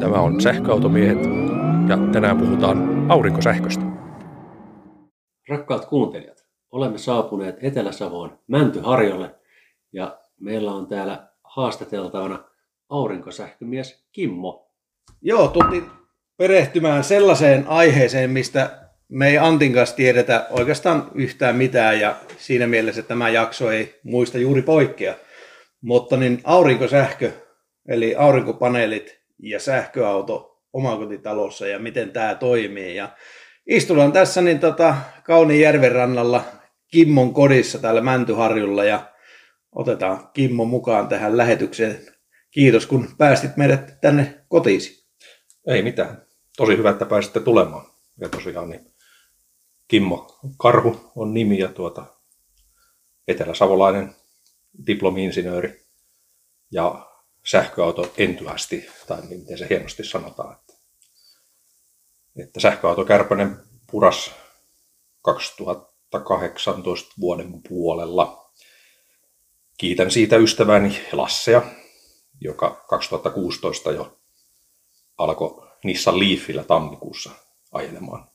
Tämä on Sähköautomiehet ja tänään puhutaan aurinkosähköstä. Rakkaat kuuntelijat, olemme saapuneet Etelä-Savoon Mäntyharjolle ja meillä on täällä haastateltavana aurinkosähkömies Kimmo. Joo, tultiin perehtymään sellaiseen aiheeseen, mistä me ei Antin kanssa tiedetä oikeastaan yhtään mitään ja siinä mielessä tämä jakso ei muista juuri poikkea. Mutta niin aurinkosähkö, eli aurinkopaneelit ja sähköauto omakotitalossa ja miten tämä toimii. Ja istutaan tässä niin tota, kauniin järven rannalla Kimmon kodissa täällä Mäntyharjulla ja otetaan Kimmo mukaan tähän lähetykseen. Kiitos kun päästit meidät tänne kotiisi. Ei mitään. Tosi hyvä, että pääsitte tulemaan. Ja tosiaan niin Kimmo Karhu on nimi ja tuota, eteläsavolainen diplomi-insinööri ja sähköauto entyästi, tai miten se hienosti sanotaan. Että, että sähköauto Kärpänen puras 2018 vuoden puolella. Kiitän siitä ystäväni Lassea, joka 2016 jo alkoi Nissan Leafillä tammikuussa ajelemaan.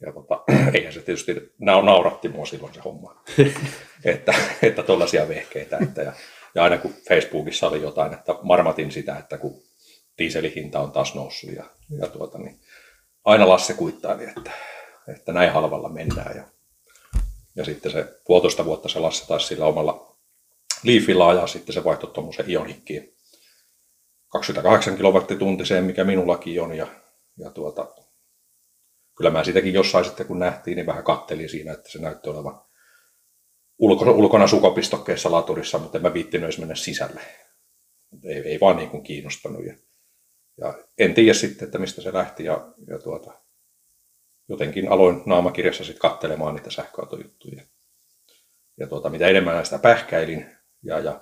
Ja tota, eihän se tietysti nauratti mua silloin se homma, että, että tuollaisia vehkeitä. Että ja, ja aina kun Facebookissa oli jotain, että marmatin sitä, että kun dieselihinta on taas noussut ja, ja tuota, niin aina Lasse kuittaili, että, että näin halvalla mennään. Ja, ja sitten se puolitoista vuotta se Lasse taisi sillä omalla Leafilla ajaa, sitten se vaihtoi tuommoisen Ionikkiin 28 kilowattituntiseen, mikä minullakin on. Ja, ja tuota, kyllä mä sitäkin jossain sitten kun nähtiin, niin vähän kattelin siinä, että se näytti olevan ulkona, ulkona sukopistokkeessa laturissa, mutta en mä viittinyt edes mennä sisälle. Ei, ei vaan niin kuin kiinnostanut. Ja, ja en tiedä sitten, että mistä se lähti ja, ja tuota, jotenkin aloin naamakirjassa sitten kattelemaan niitä sähköautojuttuja. Ja tuota, mitä enemmän näistä pähkäilin ja, ja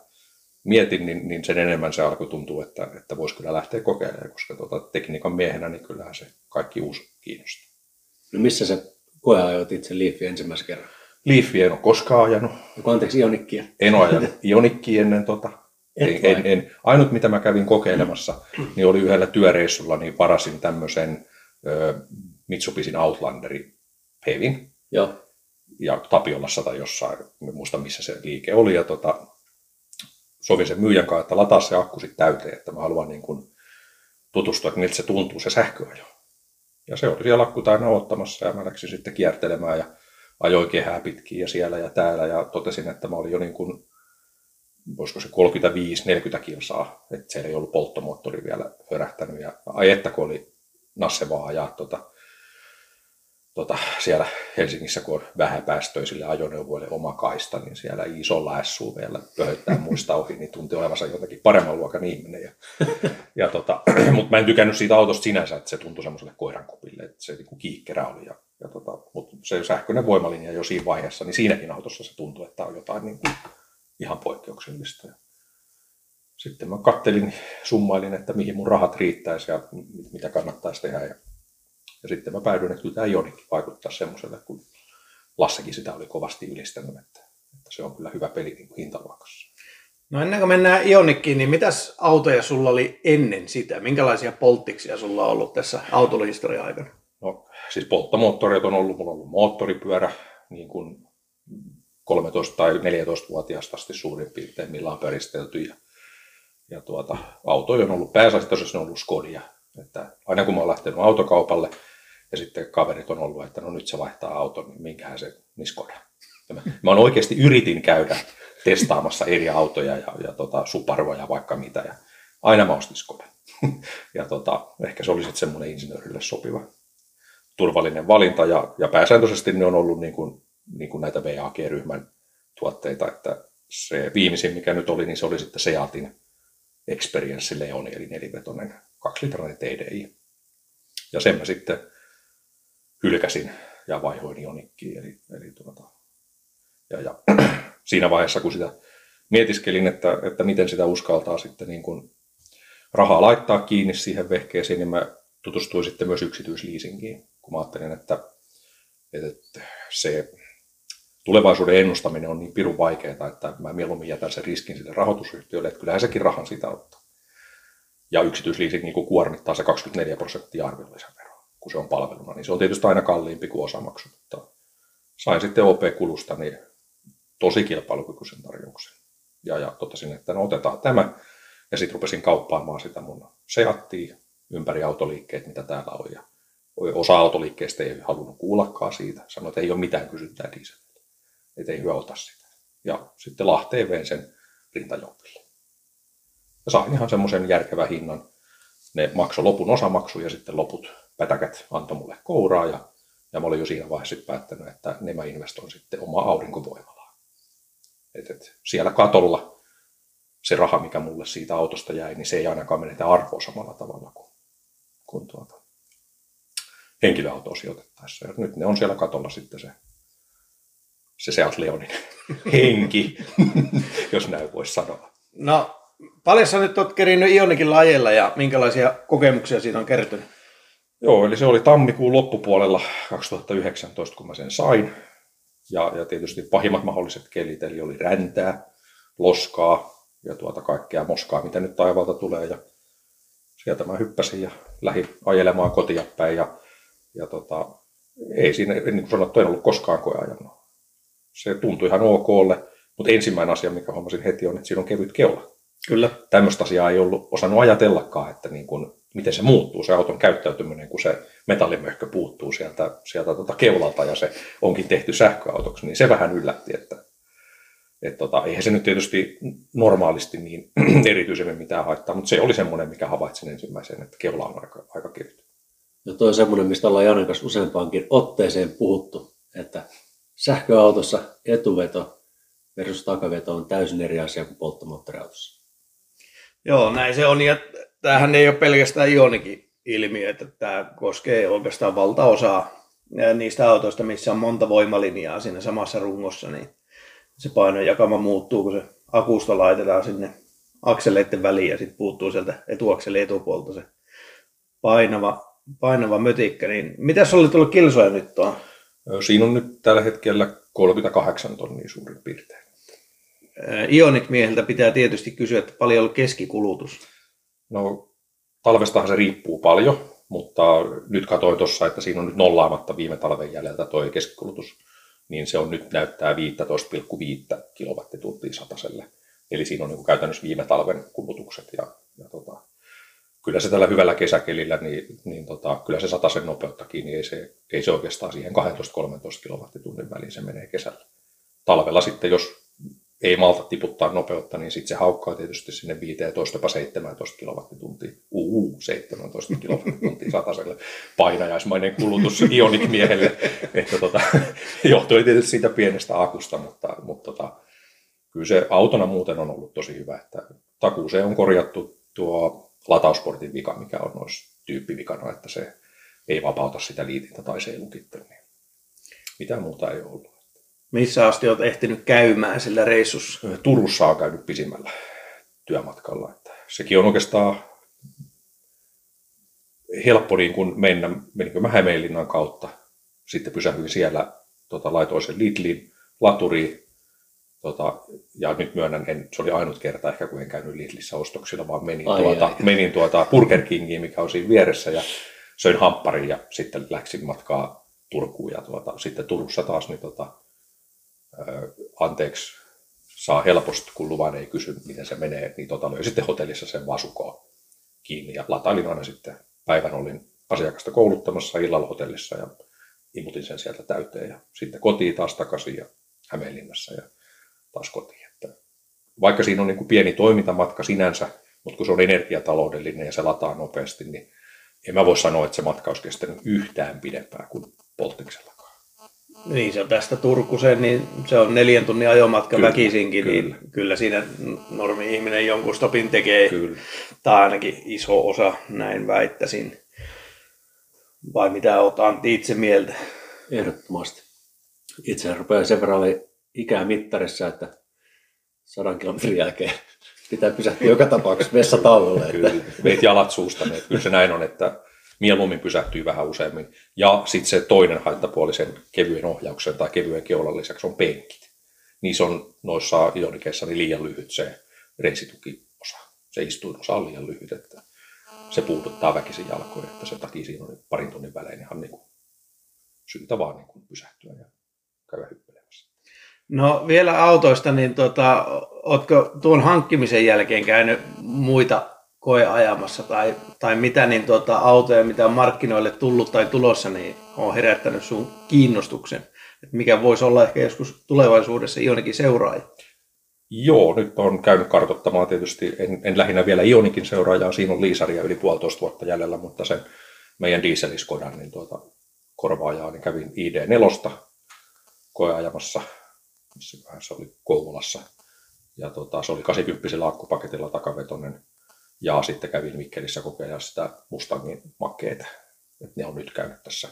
mietin, niin, niin sen enemmän se alkoi tuntua, että, että voisi kyllä lähteä kokeilemaan, koska tuota, tekniikan miehenä niin kyllähän se kaikki uusi kiinnostaa. No missä se koeajoit itse Leafia ensimmäisen kerran? Leafia en ole koskaan ajanut. Joku anteeksi, Ionikkia. En ole ajanut Ionikkia ennen tota. En, en, en, ainut mitä mä kävin kokeilemassa, niin oli yhdellä työreissulla, niin varasin tämmöisen ö, Mitsubishin Outlanderin Hevin. Joo. Ja Tapiolassa tai jossain, en muista missä se liike oli. Ja tota, sovin sen myyjän kanssa, että lataa se akku sitten täyteen, että mä haluan niin kuin tutustua, että miltä se tuntuu se sähköajo. Ja se oli siellä akku täynnä ottamassa ja mä läksin sitten kiertelemään ja ajoin kehää pitkin ja siellä ja täällä ja totesin, että mä olin jo niin kuin, voisiko se 35-40 kilsaa, että siellä ei ollut polttomoottori vielä hörähtänyt ja ai että kun oli nassevaa ajaa tota, tota, siellä Helsingissä, kun on vähäpäästöisille ajoneuvoille oma kaista, niin siellä isolla vielä pöhöttää muista ohi, niin tunti olevansa jotenkin paremman luokan ihminen. Ja, ja tota, mutta mä en tykännyt siitä autosta sinänsä, että se tuntui semmoiselle koirankopille, että se niin kiikkerä oli. Ja, ja tota, mutta se sähköinen voimalinja jo siinä vaiheessa, niin siinäkin autossa se tuntui, että on jotain niin kuin ihan poikkeuksellista. Ja sitten mä kattelin, summailin, että mihin mun rahat riittäisi ja mitä kannattaisi tehdä. Ja ja sitten mä päädyin, että kyllä tämä Ionikki vaikuttaa semmoiselle, kun Lassekin sitä oli kovasti ylistänyt, että, että se on kyllä hyvä peli niin kuin hintaluokassa. No ennen kuin mennään Ionikkiin, niin mitäs autoja sulla oli ennen sitä? Minkälaisia polttiksia sulla on ollut tässä autohistorian aikana? No siis polttomoottorit on ollut, mulla on ollut moottoripyörä niin kuin 13 tai 14-vuotiaasta asti suurin piirtein, millä on peristelty. Ja, ja tuota, autoja on ollut pääasiassa, on ollut Skodia. Että aina kun mä oon lähtenyt autokaupalle, ja sitten kaverit on ollut, että no nyt se vaihtaa auton, niin minkähän se niskoda. Mä, mä on oikeasti yritin käydä testaamassa eri autoja ja, ja tota, Subaruja vaikka mitä. Ja aina mä ostin Skoda. ja tota, ehkä se oli sitten semmoinen insinöörille sopiva turvallinen valinta. Ja, ja pääsääntöisesti ne on ollut niin kuin, niin kuin näitä VAG-ryhmän tuotteita, että se viimeisin, mikä nyt oli, niin se oli sitten Seatin Experience Leoni, eli nelivetonen kaksilitrainen TDI. Ja sen mä sitten hylkäsin ja vaihoin Ionikkiin. Eli, eli tuota, ja, ja siinä vaiheessa, kun sitä mietiskelin, että, että miten sitä uskaltaa sitten niin kuin rahaa laittaa kiinni siihen vehkeeseen, niin mä tutustuin sitten myös yksityisliisingiin, kun mä ajattelin, että, että se tulevaisuuden ennustaminen on niin pirun vaikeaa, että mä mieluummin jätän sen riskin sille rahoitusyhtiölle, että kyllähän sekin rahan sitä ottaa. ja yksityisliising niin kuormittaa se 24 prosenttia arvonlisäveroa, kun se on palveluna, niin se on tietysti aina kalliimpi kuin osamaksu, mutta sain sitten OP-kulusta niin tosi kilpailukykyisen tarjouksen. Ja, ja totesin, että no otetaan tämä, ja sitten rupesin kauppaamaan sitä mun Seattia ympäri autoliikkeet, mitä täällä on, ja osa autoliikkeistä ei halunnut kuullakaan siitä, sanoi, että ei ole mitään kysyntää dieselille, että ei hyvä ota sitä. Ja sitten Lahteen vein sen rintajompille. Ja sain ihan semmoisen järkevän hinnan. Ne maksoi lopun osamaksu ja sitten loput pätäkät antoi mulle kouraa ja, ja mä olin jo siinä vaiheessa päättänyt, että ne mä investoin sitten omaa aurinkovoimalaan. Et, et siellä katolla se raha, mikä mulle siitä autosta jäi, niin se ei ainakaan menetä arvoa samalla tavalla kuin, kuin tuota, henkilöautoa sijoitettaessa. Ja nyt ne on siellä katolla sitten se, se Seat Leonin henki, jos näin voisi sanoa. No, paljon sä nyt oot kerinyt Ionikin lajeilla ja minkälaisia kokemuksia siitä on kertynyt? Joo, eli se oli tammikuun loppupuolella 2019, kun mä sen sain. Ja, ja tietysti pahimmat mahdolliset kelit, eli oli räntää, loskaa ja tuota kaikkea moskaa, mitä nyt taivaalta tulee. Ja sieltä mä hyppäsin ja lähdin ajelemaan kotia päin. Ja, ja tota, ei siinä, niin kuin sanottu, en ollut koskaan koeajanut. Se tuntui ihan okolle, mutta ensimmäinen asia, mikä huomasin heti on, että siinä on kevyt keula. Kyllä. Tämmöistä asiaa ei ollut osannut ajatellakaan, että niin kun, miten se muuttuu, se auton käyttäytyminen, kun se metallimöhkö puuttuu sieltä, sieltä tota keulalta ja se onkin tehty sähköautoksi, niin se vähän yllätti, että et tota, eihän se nyt tietysti normaalisti niin erityisemmin mitään haittaa, mutta se oli semmoinen, mikä havaitsin ensimmäisen, että keula on aika, aika kevyt. Ja toi on semmoinen, mistä ollaan Janen kanssa useampaankin otteeseen puhuttu, että sähköautossa etuveto versus takaveto on täysin eri asia kuin polttomoottoriautossa. Joo, näin se on. Ja tämähän ei ole pelkästään Ionikin ilmiö, että tämä koskee oikeastaan valtaosaa niistä autoista, missä on monta voimalinjaa siinä samassa rungossa, niin se painojakama muuttuu, kun se akusta laitetaan sinne akseleiden väliin ja sitten puuttuu sieltä etuakseli etupuolta se painava, painava mötikkä. Niin mitä se oli tullut kilsoja nyt tuon? Siinä on nyt tällä hetkellä 38 tonnia suurin piirtein. Ionik-mieheltä pitää tietysti kysyä, että paljon on keskikulutus? No talvestahan se riippuu paljon, mutta nyt katsoin tuossa, että siinä on nyt nollaamatta viime talven jäljiltä tuo keskikulutus, niin se on nyt näyttää 15,5 kilowattituntia sataselle. Eli siinä on niin käytännössä viime talven kulutukset ja, ja tota, kyllä se tällä hyvällä kesäkelillä, niin, niin tota, kyllä se sen nopeuttakin, niin ei se, ei se oikeastaan siihen 12-13 kilowattitunnin väliin se menee kesällä. Talvella sitten, jos ei malta tiputtaa nopeutta, niin sitten se haukkaa tietysti sinne 15-17 kilowattituntia. Uu, 17 kilowattituntia sataselle painajaismainen kulutus ionik-miehelle. Että tota, johtui tietysti siitä pienestä akusta, mutta, mutta tota, kyllä se autona muuten on ollut tosi hyvä. Että takuuseen on korjattu tuo latausportin vika, mikä on noissa tyyppivikana, että se ei vapauta sitä liitintä tai se ei lukittele. Niin mitään muuta ei ollut. Missä asti olet ehtinyt käymään sillä reissussa? Turussa on käynyt pisimmällä työmatkalla. Että sekin on oikeastaan helppo niin kuin mennä, meninkö mä Hämeenlinnan kautta. Sitten pysähdyin siellä, tota, laitoin sen Lidlin laturiin. Tota, ja nyt myönnän, en, se oli ainut kerta ehkä, kun en käynyt Lidlissä ostoksilla, vaan menin, ai, tuota, ai. menin tuota Burger Kingiin, mikä on siinä vieressä, ja söin hampparin ja sitten läksin matkaa Turkuun. Ja tuota, sitten Turussa taas niin tota, anteeksi saa helposti, kun luvan ei kysy, miten se menee, niin tota, löi sitten hotellissa sen vasukoon kiinni ja latailin aina sitten päivän olin asiakasta kouluttamassa illalla hotellissa ja imutin sen sieltä täyteen ja sitten kotiin taas takaisin ja Hämeenlinnassa ja taas kotiin. Että vaikka siinä on niin kuin pieni toimintamatka sinänsä, mutta kun se on energiataloudellinen ja se lataa nopeasti, niin en mä voi sanoa, että se matka olisi kestänyt yhtään pidempään kuin polttiksella. Niin, se on tästä Turkuseen, niin se on neljän tunnin ajomatka kyllä, väkisinkin, kyllä. niin kyllä siinä normi-ihminen jonkun stopin tekee, kyllä. tai ainakin iso osa, näin väittäisin. Vai mitä olet Antti itse mieltä? Ehdottomasti. Itse rupeaa sen verran oli ikää mittarissa, että sadan kilometrin jälkeen pitää pysähtyä joka tapauksessa vessatauolle. Kyllä, veit jalat suusta, niin kyllä se näin on, että mieluummin pysähtyy vähän useammin. Ja sitten se toinen haittapuoli sen kevyen ohjauksen tai kevyen keulan lisäksi on penkit. Se on noissa ionikeissa niin liian lyhyt se reisitukiosa. Se istuin osa on liian lyhyt. Että se puuduttaa väkisin jalkoja, että sen takia siinä on parin tunnin välein ihan niin kuin syytä vaan niin kuin pysähtyä ja käydä hyppelemässä. No vielä autoista, niin tota, ootko tuon hankkimisen jälkeen käynyt muita koeajamassa tai, tai mitä niin tota, autoja, mitä on markkinoille tullut tai tulossa, niin on herättänyt sun kiinnostuksen? että mikä voisi olla ehkä joskus tulevaisuudessa Ionikin seuraaja? Joo, nyt on käynyt kartoittamaan tietysti, en, en lähinnä vielä Ionikin seuraajaa, siinä on liisaria yli puolitoista vuotta jäljellä, mutta sen meidän dieseliskodan niin tuota, korvaajaa, niin kävin ID4 koeajamassa, missä se oli Kouvolassa. Ja tota, se oli 80 akkupaketilla takavetonen. Ja sitten kävin Mikkelissä kokeilemaan sitä Mustangin makkeita. Et ne on nyt käynyt tässä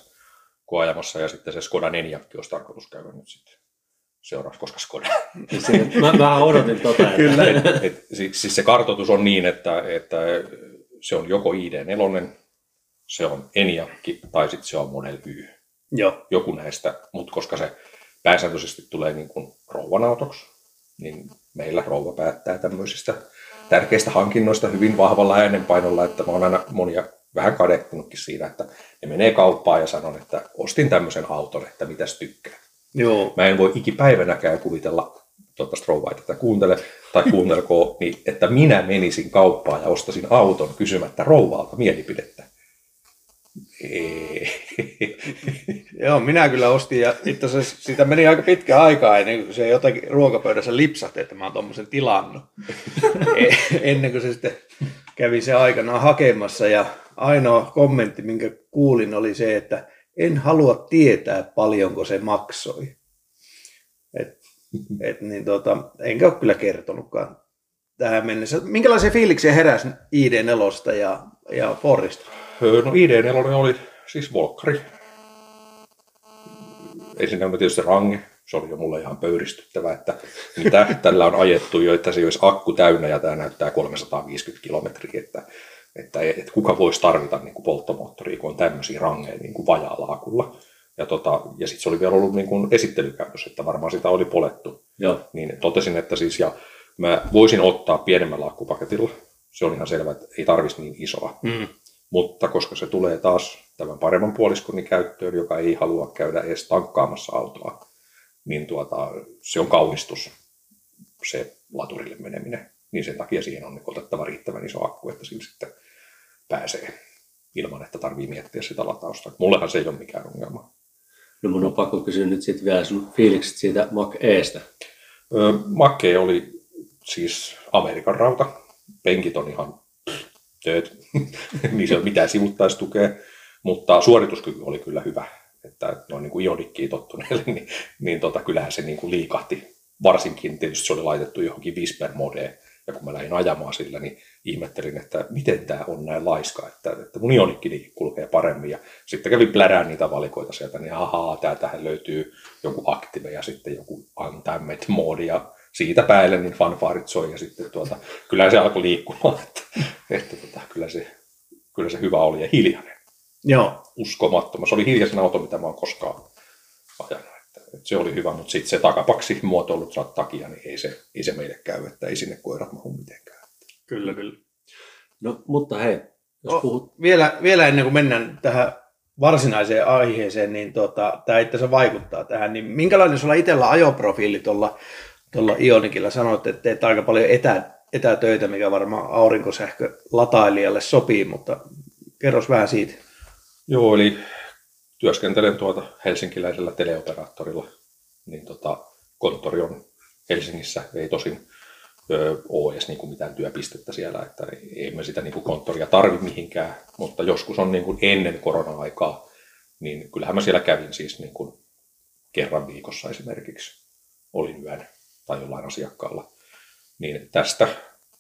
koajamassa ja sitten se Skoda Enyaq olisi tarkoitus käydä nyt sitten seuraavaksi, koska Skoda. mä vähän odotin tota. Että... Kyllä. Et, siis se kartoitus on niin, että, että se on joko ID4, se on Enyaq tai sitten se on Model Y. Joo. Joku näistä, mutta koska se pääsääntöisesti tulee niin kuin rouvan autoksi, niin meillä rouva päättää tämmöisistä tärkeistä hankinnoista hyvin vahvalla äänenpainolla, että mä oon aina monia vähän kadehtunutkin siinä, että ne menee kauppaan ja sanon, että ostin tämmöisen auton, että mitäs tykkää. Joo. Mä en voi ikipäivänäkään kuvitella, toivottavasti rouva ei tätä kuuntele, tai kuuntelko, niin että minä menisin kauppaan ja ostasin auton kysymättä rouvalta mielipidettä. Joo, minä kyllä ostin ja itse asiassa siitä meni aika pitkä aikaa ennen kuin se jotakin ruokapöydässä lipsahti, että mä oon tuommoisen tilannut. E- ennen kuin se sitten kävi se aikanaan hakemassa ja ainoa kommentti, minkä kuulin, oli se, että en halua tietää paljonko se maksoi. Et, et niin tota, enkä ole kyllä kertonutkaan tähän mennessä. Minkälaisia fiiliksiä heräsi ID4 ja, ja Forista? No ID4 oli siis Volkari. Ensin oli tietysti range, se oli jo mulle ihan pöyristyttävä, että mitä tällä on ajettu jo, että se olisi akku täynnä ja tämä näyttää 350 kilometriä, että, että, että kuka voisi tarvita niin kuin polttomoottoria, kun on tämmöisiä rangeja niin kuin vajaalla akulla. Ja, tota, ja sitten se oli vielä ollut niin kuin esittelykäytös, että varmaan sitä oli polettu. Joo. Niin totesin, että siis ja mä voisin ottaa pienemmällä akkupaketilla. Se on ihan selvä, että ei tarvitsisi niin isoa. Mm. Mutta koska se tulee taas tämän paremman puoliskon käyttöön, joka ei halua käydä edes tankkaamassa autoa, niin tuota, se on kaunistus, se laturille meneminen. Niin sen takia siihen on otettava riittävän iso akku, että sillä sitten pääsee ilman, että tarvii miettiä sitä latausta. Mullehan se ei ole mikään ongelma. No mun on pakko kysyä nyt sitten vielä sun fiilikset siitä Mac Estä. Mac E oli siis Amerikan rauta. Penkit on ihan tööt, niin se on mitään sivuttaistukea, mutta suorituskyky oli kyllä hyvä. Että noin niin kuin iodikkiin tottuneelle, niin, niin tota, kyllähän se niin kuin liikahti. Varsinkin tietysti se oli laitettu johonkin Whisper modeen, ja kun mä lähdin ajamaan sillä, niin ihmettelin, että miten tämä on näin laiska, että, että mun ionikki kulkee paremmin. Ja sitten kävin plärään niitä valikoita sieltä, niin ahaa, täältähän löytyy joku Active ja sitten joku Untamed mode ja siitä päälle niin fanfaarit soi ja sitten tuota, kyllä se alkoi liikkumaan, että, että tota, kyllä, se, kyllä se hyvä oli ja hiljainen. Joo. Uskomattoman. Se oli hiljaisin auto, mitä mä oon koskaan ajanut. Että, että se oli hyvä, mutta sitten se takapaksi muotoilut takia, niin ei se, ei se meille käy, että ei sinne koirat mahu mitenkään. Kyllä, kyllä. No, mutta hei, jos O- puhut... Vielä, vielä ennen kuin mennään tähän varsinaiseen aiheeseen, niin tota, tämä itse asiassa vaikuttaa tähän. Niin minkälainen sulla itsellä ajoprofiili tuolla, tuolla Ionikilla? Sanoit, että teet aika paljon etä, etätöitä, mikä varmaan aurinkosähkö latailijalle sopii, mutta kerros vähän siitä. Joo, eli työskentelen tuota helsinkiläisellä teleoperaattorilla, niin tota, konttori on Helsingissä, ei tosin ö, ole edes niin kuin mitään työpistettä siellä, että ei me sitä niin kuin konttoria tarvi mihinkään, mutta joskus on niin kuin ennen korona-aikaa, niin kyllähän mä siellä kävin siis niin kuin kerran viikossa esimerkiksi, olin yön tai jollain asiakkaalla, niin tästä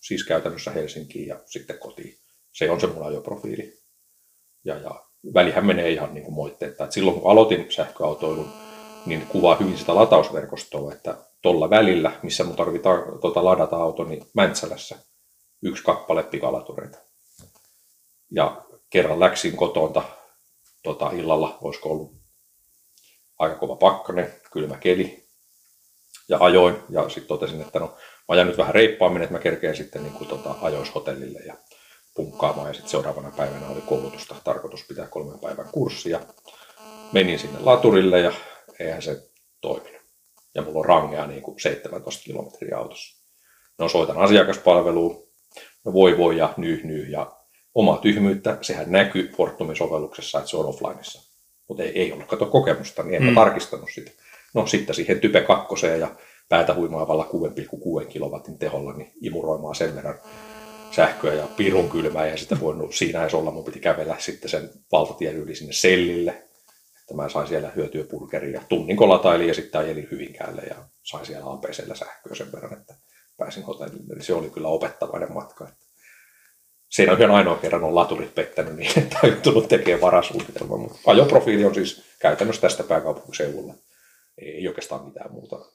siis käytännössä Helsinkiin ja sitten kotiin. Se on se mun ajoprofiili. Ja, ja välihän menee ihan niin kuin moitteetta. Et silloin kun aloitin sähköautoilun, niin kuvaa hyvin sitä latausverkostoa, että tuolla välillä, missä mun tarvitaan tota, ladata auto, niin Mäntsälässä yksi kappale pikalatureita. Ja kerran läksin kotonta tota, illalla, olisiko ollut aika kova pakkanen, kylmä keli, ja ajoin, ja sitten totesin, että no, mä ajan nyt vähän reippaammin, että mä kerkeen sitten niin kuin, tota, ajois hotellille, ja punkkaamaan ja sitten seuraavana päivänä oli koulutusta, tarkoitus pitää kolmen päivän kurssia. Menin sinne laturille ja eihän se toiminut. Ja mulla on rangea niin kuin 17 kilometriä autossa. No soitan asiakaspalveluun, no voi voi ja nyh nyh ja oma tyhmyyttä, sehän näkyy Fortumin sovelluksessa, että se on offlineissa. Mutta ei, ei ollut kato kokemusta, niin en mm. tarkistanut sitä. No sitten siihen type kakkoseen ja päätä huimaavalla 6,6 kilowatin teholla, niin imuroimaan sen verran sähköä ja pirun kylmää ja sitä voinut siinä edes olla. Mun piti kävellä sitten sen valtatien yli sinne sellille, että mä sain siellä hyötyä burgeria. Tunnin kolataili ja sitten ajelin Hyvinkäälle ja sain siellä APCllä sähköä sen verran, että pääsin hotellille. Eli se oli kyllä opettavainen matka. Siinä on ihan ainoa kerran on laturit pettänyt niin, että on joutunut tekemään varasuunnitelman. Mutta ajoprofiili on siis käytännössä tästä pääkaupunkiseudulla. Ei oikeastaan mitään muuta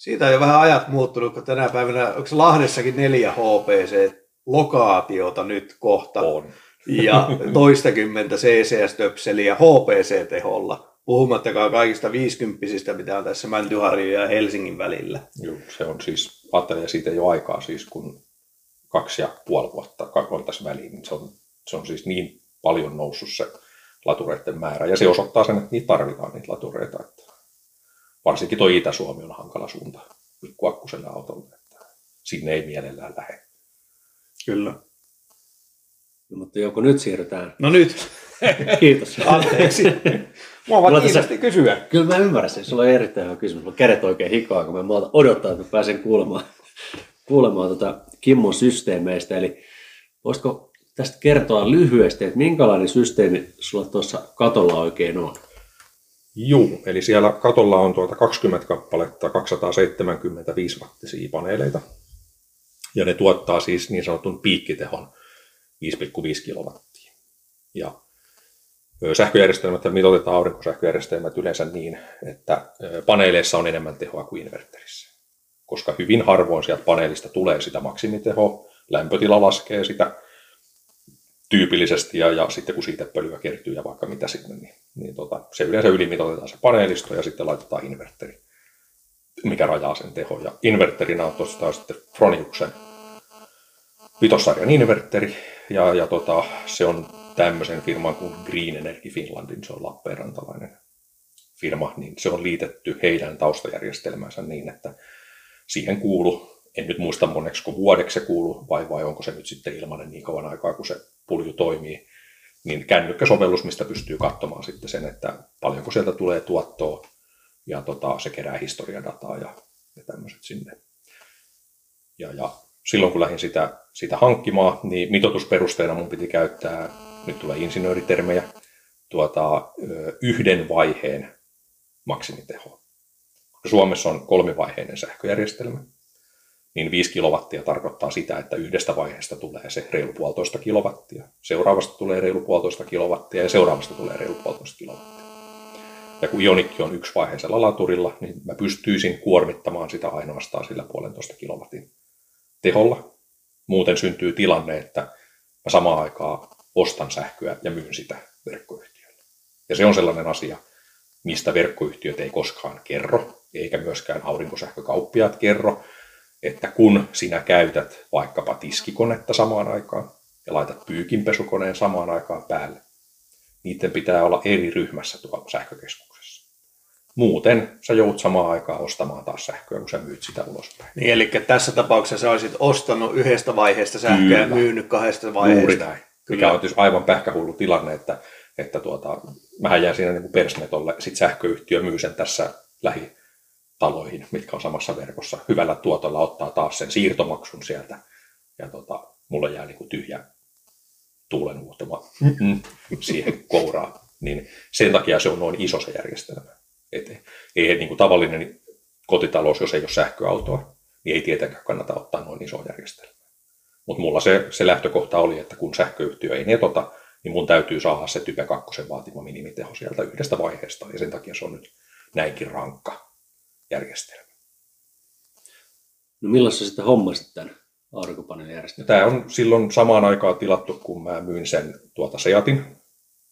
siitä on jo vähän ajat muuttunut, kun tänä päivänä, onko Lahdessakin neljä HPC-lokaatiota nyt kohta? On. Ja toistakymmentä CCS-töpseliä HPC-teholla. Puhumattakaan kaikista viisikymppisistä, mitä on tässä Mäntyharjun ja Helsingin välillä. Joo, se on siis, ajattelin siitä jo aikaa siis, kun kaksi ja puoli vuotta on tässä väliin, niin se on, se on siis niin paljon noussut se latureiden määrä. Ja se osoittaa sen, että niitä tarvitaan, niitä latureita. Että varsinkin tuo Itä-Suomi on hankala suunta pikkuakkuselle autolle, että sinne ei mielellään lähde. Kyllä. No, mutta joko nyt siirrytään? No nyt. Kiitos. Anteeksi. Mua vaan kiinnosti kysyä. Kyllä mä ymmärrän sen. Sulla on erittäin hyvä kysymys. Mulla on kädet oikein hikoa, kun mä odottaa, että mä pääsen kuulemaan, kuulemaan tota Kimmon systeemeistä. Eli voisiko tästä kertoa lyhyesti, että minkälainen systeemi sulla tuossa katolla oikein on? Juu, eli siellä katolla on tuota 20 kappaletta 275 wattisia paneeleita. Ja ne tuottaa siis niin sanotun piikkitehon 5,5 kilowattia. Ja sähköjärjestelmät mitoitetaan aurinkosähköjärjestelmät yleensä niin, että paneeleissa on enemmän tehoa kuin inverterissä. Koska hyvin harvoin sieltä paneelista tulee sitä maksimitehoa, lämpötila laskee sitä tyypillisesti ja, ja sitten kun siitä pölyä kertyy ja vaikka mitä sinne, niin, niin tota, se yleensä ylimitoitetaan se paneelisto ja sitten laitetaan inverteri, mikä rajaa sen teho. Ja inverterinä on tuosta sitten Froniuksen vitossarjan inverteri ja, ja tota, se on tämmöisen firman kuin Green Energy Finlandin, se on Lappeenrantalainen firma, niin se on liitetty heidän taustajärjestelmänsä niin, että siihen kuuluu en nyt muista moneksi vuodeksi se kuuluu, vai, vai onko se nyt sitten ilmanen niin kauan aikaa, kun se pulju toimii, niin kännykkäsovellus, mistä pystyy katsomaan sitten sen, että paljonko sieltä tulee tuottoa, ja tota, se kerää historiadataa ja, ja tämmöiset sinne. Ja, ja silloin kun lähdin sitä, sitä hankkimaan, niin mitotusperusteena mun piti käyttää, nyt tulee insinööritermejä, tuota, yhden vaiheen maksimiteho. Suomessa on kolmivaiheinen sähköjärjestelmä, niin 5 kilowattia tarkoittaa sitä, että yhdestä vaiheesta tulee se reilu puolitoista kilowattia, seuraavasta tulee reilu puolitoista kilowattia ja seuraavasta tulee reilu puolitoista kilowattia. Ja kun ionikki on yksivaiheisella laturilla, niin mä pystyisin kuormittamaan sitä ainoastaan sillä puolentoista kilowatin teholla. Muuten syntyy tilanne, että mä samaan aikaan ostan sähköä ja myyn sitä verkkoyhtiölle. Ja se on sellainen asia, mistä verkkoyhtiöt ei koskaan kerro, eikä myöskään aurinkosähkökauppiaat kerro, että kun sinä käytät vaikkapa tiskikonetta samaan aikaan ja laitat pyykinpesukoneen samaan aikaan päälle, niiden pitää olla eri ryhmässä tuolla sähkökeskuksessa. Muuten sä joudut samaan aikaan ostamaan taas sähköä, kun sä myyt sitä ulospäin. Niin, eli tässä tapauksessa sä olisit ostanut yhdestä vaiheesta sähköä ja myynyt kahdesta vaiheesta. Juuri näin. Kyllä. Mikä on tietysti aivan pähkähullu tilanne, että, että tuota, mähän jään siinä niin persnetolle, sit sähköyhtiö myy sen tässä lähi taloihin, mitkä on samassa verkossa, hyvällä tuotolla ottaa taas sen siirtomaksun sieltä. Ja tota, mulla jää niin kuin tyhjä tuulenhuutama siihen kouraan. Niin sen takia se on noin iso se järjestelmä. Et ei niin kuin tavallinen kotitalous, jos ei ole sähköautoa, niin ei tietenkään kannata ottaa noin iso järjestelmä. Mutta mulla se, se lähtökohta oli, että kun sähköyhtiö ei netota, niin mun täytyy saada se Type 2 vaatima minimiteho sieltä yhdestä vaiheesta. Ja sen takia se on nyt näinkin rankka järjestelmä. No milloin sä sitten hommasit tämän aurinkopaneelijärjestelmän? Tämä on silloin samaan aikaan tilattu, kun mä myin sen tuota Seatin.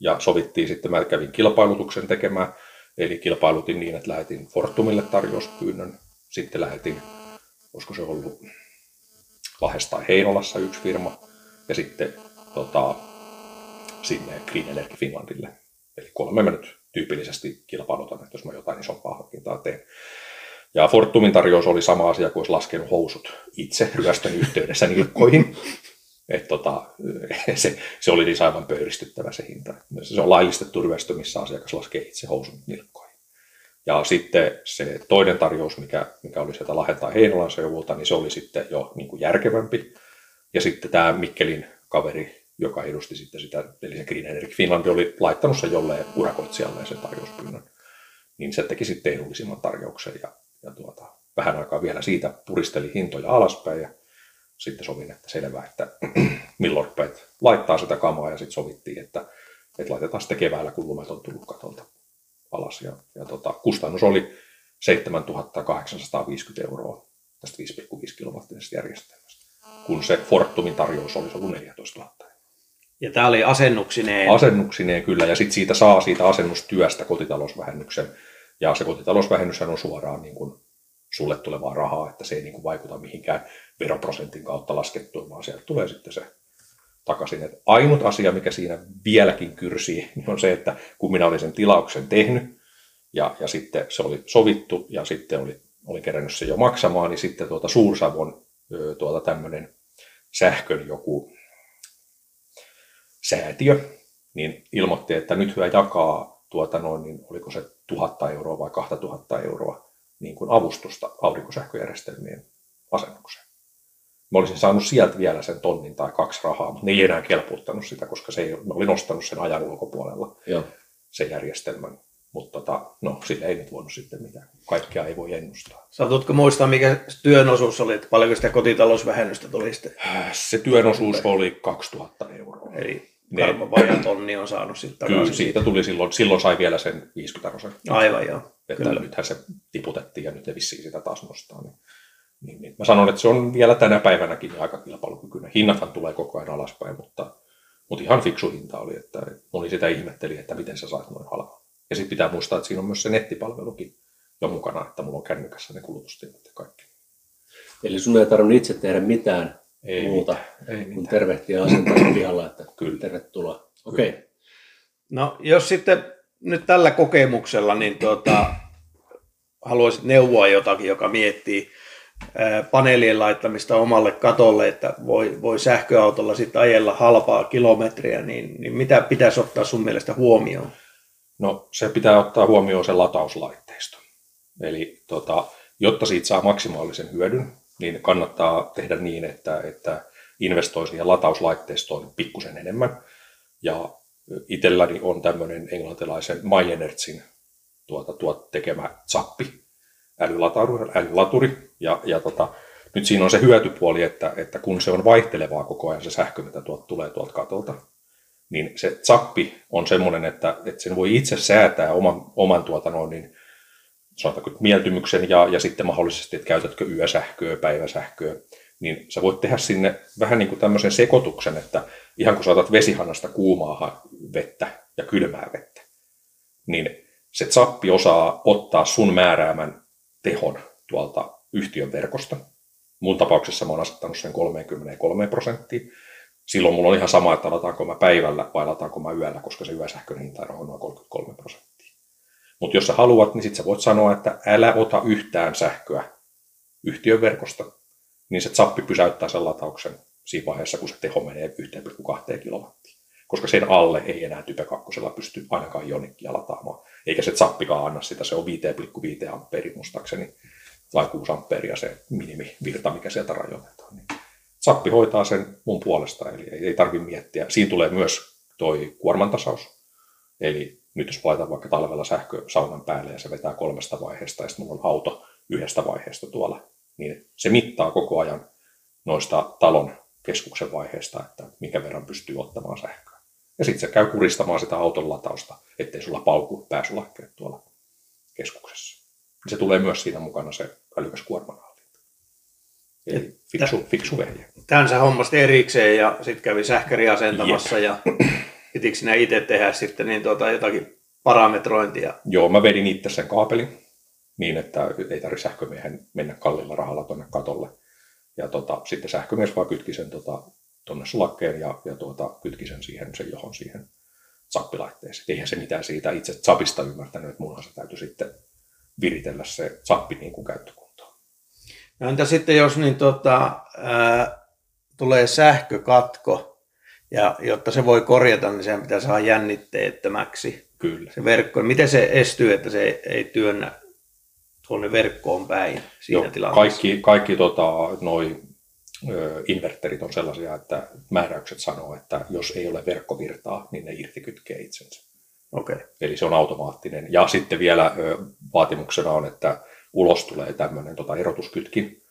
Ja sovittiin sitten, mä kävin kilpailutuksen tekemään. Eli kilpailutin niin, että lähetin Fortumille tarjouspyynnön. Sitten lähetin, olisiko se ollut Lahdessa tai Heinolassa yksi firma. ja sitten tota, sinne Green Energy Finlandille. Eli kolme mä nyt tyypillisesti kilpailutan, että jos mä jotain isompaa hankintaa teen. Ja Fortumin tarjous oli sama asia kuin olisi laskenut housut itse ryöstön yhteydessä nilkkoihin. Et tota, se, se, oli siis aivan pöyristyttävä se hinta. Se on laillistettu ryöstö, missä asiakas laskee itse housut nilkkoihin. Ja sitten se toinen tarjous, mikä, mikä oli sieltä Lahentaa Heinolan seuvulta, niin se oli sitten jo niin kuin järkevämpi. Ja sitten tämä Mikkelin kaveri, joka edusti sitten sitä, eli se Green Energy Finland oli laittanut sen jolleen urakoitsijalle sen tarjouspyynnön. Niin se teki sitten edullisimman tarjouksen ja, ja tuota, vähän aikaa vielä siitä puristeli hintoja alaspäin ja sitten sovin, että selvä, että milloin rupeat laittaa sitä kamaa ja sitten sovittiin, että, että laitetaan sitten keväällä, kun lumet on tullut katolta alas. Ja, ja tota, kustannus oli 7850 euroa tästä 5,5 kilowattisesta järjestelmästä, kun se Fortumin tarjous olisi ollut 14 000 ja tämä oli asennuksineen? Asennuksineen kyllä, ja sitten siitä saa siitä asennustyöstä kotitalousvähennyksen. Ja se kotitalousvähennys on suoraan niin kuin sulle tulevaa rahaa, että se ei niin kuin vaikuta mihinkään veroprosentin kautta laskettua, vaan sieltä tulee sitten se takaisin. Et ainut asia, mikä siinä vieläkin kyrsii, niin on se, että kun minä olin sen tilauksen tehnyt, ja, ja sitten se oli sovittu, ja sitten oli, oli kerännyt se jo maksamaan, niin sitten tuota Suursavon tuota tämmöinen sähkön joku säätiö, niin ilmoitti, että nyt hyvä jakaa tuota noin, niin oliko se tuhatta euroa vai kahta tuhatta euroa niin kuin avustusta aurinkosähköjärjestelmien asennukseen. Mä olisin saanut sieltä vielä sen tonnin tai kaksi rahaa, mutta ne ei enää kelpuuttanut sitä, koska se ei, mä olin ostanut sen ajan ulkopuolella Joo. sen järjestelmän. Mutta tota, no, sille ei nyt voinut sitten mitään. Kaikkea ei voi ennustaa. Saatutko muistaa, mikä työn osuus oli, että paljonko sitä kotitalousvähennystä tuli sitten? Se työn osuus oli 2000 euroa. Eli ne, vajaa tonni on saanut sitten takaisin. Kyllä, siitä tuli silloin, silloin sai vielä sen 50 prosenttia. Aivan joo. Että Kyllä. nythän se tiputettiin ja nyt ne vissiin sitä taas nostaa. Niin, niin, niin. Mä sanon, että se on vielä tänä päivänäkin aika kilpailukykyinen. Hinnathan tulee koko ajan alaspäin, mutta, mutta ihan fiksu hinta oli, että moni sitä ihmetteli, että miten sä saat noin halvaa. Ja sitten pitää muistaa, että siinä on myös se nettipalvelukin jo mukana, että mulla on kännykässä ne kulutustiedot ja kaikki. Eli sun ei tarvitse itse tehdä mitään ei muuta mitään. Ei kuin mitään. tervehtiä asentaa pihalla, että Kyllä. tervetuloa. Okei. Okay. No jos sitten nyt tällä kokemuksella niin tuota, haluaisit neuvoa jotakin, joka miettii paneelien laittamista omalle katolle, että voi, voi sähköautolla sitten ajella halpaa kilometriä, niin, niin mitä pitäisi ottaa sun mielestä huomioon? No se pitää ottaa huomioon se latauslaitteisto. Eli tota, jotta siitä saa maksimaalisen hyödyn, niin kannattaa tehdä niin, että, että investoi siihen latauslaitteistoon pikkusen enemmän. Ja itselläni on tämmöinen englantilaisen MyEnergyn tuota, tuot tekemä zappi, älylaturi, älylaturi ja, ja tota, nyt siinä on se hyötypuoli, että, että kun se on vaihtelevaa koko ajan se sähkö, mitä tuot tulee tuolta katolta, niin se zappi on semmoinen, että, että sen voi itse säätää oman, oman tuota noin, niin sanotaanko, mieltymyksen ja, ja sitten mahdollisesti, että käytätkö yösähköä, päiväsähköä, niin sä voit tehdä sinne vähän niin kuin tämmöisen sekoituksen, että ihan kun saatat vesihannasta kuumaa vettä ja kylmää vettä, niin se zappi osaa ottaa sun määräämän tehon tuolta yhtiön verkosta. Mun tapauksessa mä oon asettanut sen 33 prosenttiin. Silloin mulla on ihan sama, että lataanko mä päivällä vai lataanko mä yöllä, koska se yösähkön hinta on noin 33 prosenttia. Mutta jos sä haluat, niin sitten sä voit sanoa, että älä ota yhtään sähköä yhtiön verkosta, niin se zappi pysäyttää sen latauksen siinä vaiheessa, kun se teho menee 1,2 kilowattia. Koska sen alle ei enää type 2 pysty ainakaan jonnekin lataamaan. Eikä se zappikaan anna sitä, se on 5,5 amperi muistaakseni, tai 6 amperia se minimivirta, mikä sieltä rajoitetaan. Niin zappi hoitaa sen mun puolesta, eli ei tarvitse miettiä. Siinä tulee myös toi kuormantasaus. Eli nyt jos laitan vaikka talvella sähkö saunan päälle ja se vetää kolmesta vaiheesta ja sitten mulla on auto yhdestä vaiheesta tuolla, niin se mittaa koko ajan noista talon keskuksen vaiheesta, että mikä verran pystyy ottamaan sähköä. Ja sitten se käy kuristamaan sitä auton latausta, ettei sulla pauku pääsylakkeet tuolla keskuksessa. Se tulee myös siinä mukana se älykäs kuormanhallinta. Eli fiksu, fiksu vehje. Tämän sä hommasti erikseen ja sitten kävi sähkäri asentamassa Jep. ja pitikö sinä itse tehdä sitten niin tuota, jotakin parametrointia? Joo, mä vedin itse sen kaapelin niin, että ei tarvitse sähkömiehen mennä kallilla rahalla tuonne katolle. Ja tota, sitten sähkömies vaan kytki sen tota, tuonne sulakkeen ja, ja tuota, kytki sen siihen, sen johon siihen zappilaitteeseen. Eihän se mitään siitä itse zapista ymmärtänyt, että munhan se täytyy sitten viritellä se zappi niin kuin käyttökuntoon. No entä sitten jos niin tota, ää, tulee sähkökatko, ja jotta se voi korjata, niin sen pitää saada jännitteettömäksi Kyllä. se verkko. Miten se estyy, että se ei työnnä tuonne verkkoon päin siinä Joo, tilanteessa? kaikki, kaikki tota, noi, ö, inverterit on sellaisia, että määräykset sanoo, että jos ei ole verkkovirtaa, niin ne irtikytkee itsensä. Okay. Eli se on automaattinen. Ja sitten vielä ö, vaatimuksena on, että ulos tulee tämmöinen tota, erotuskytkin,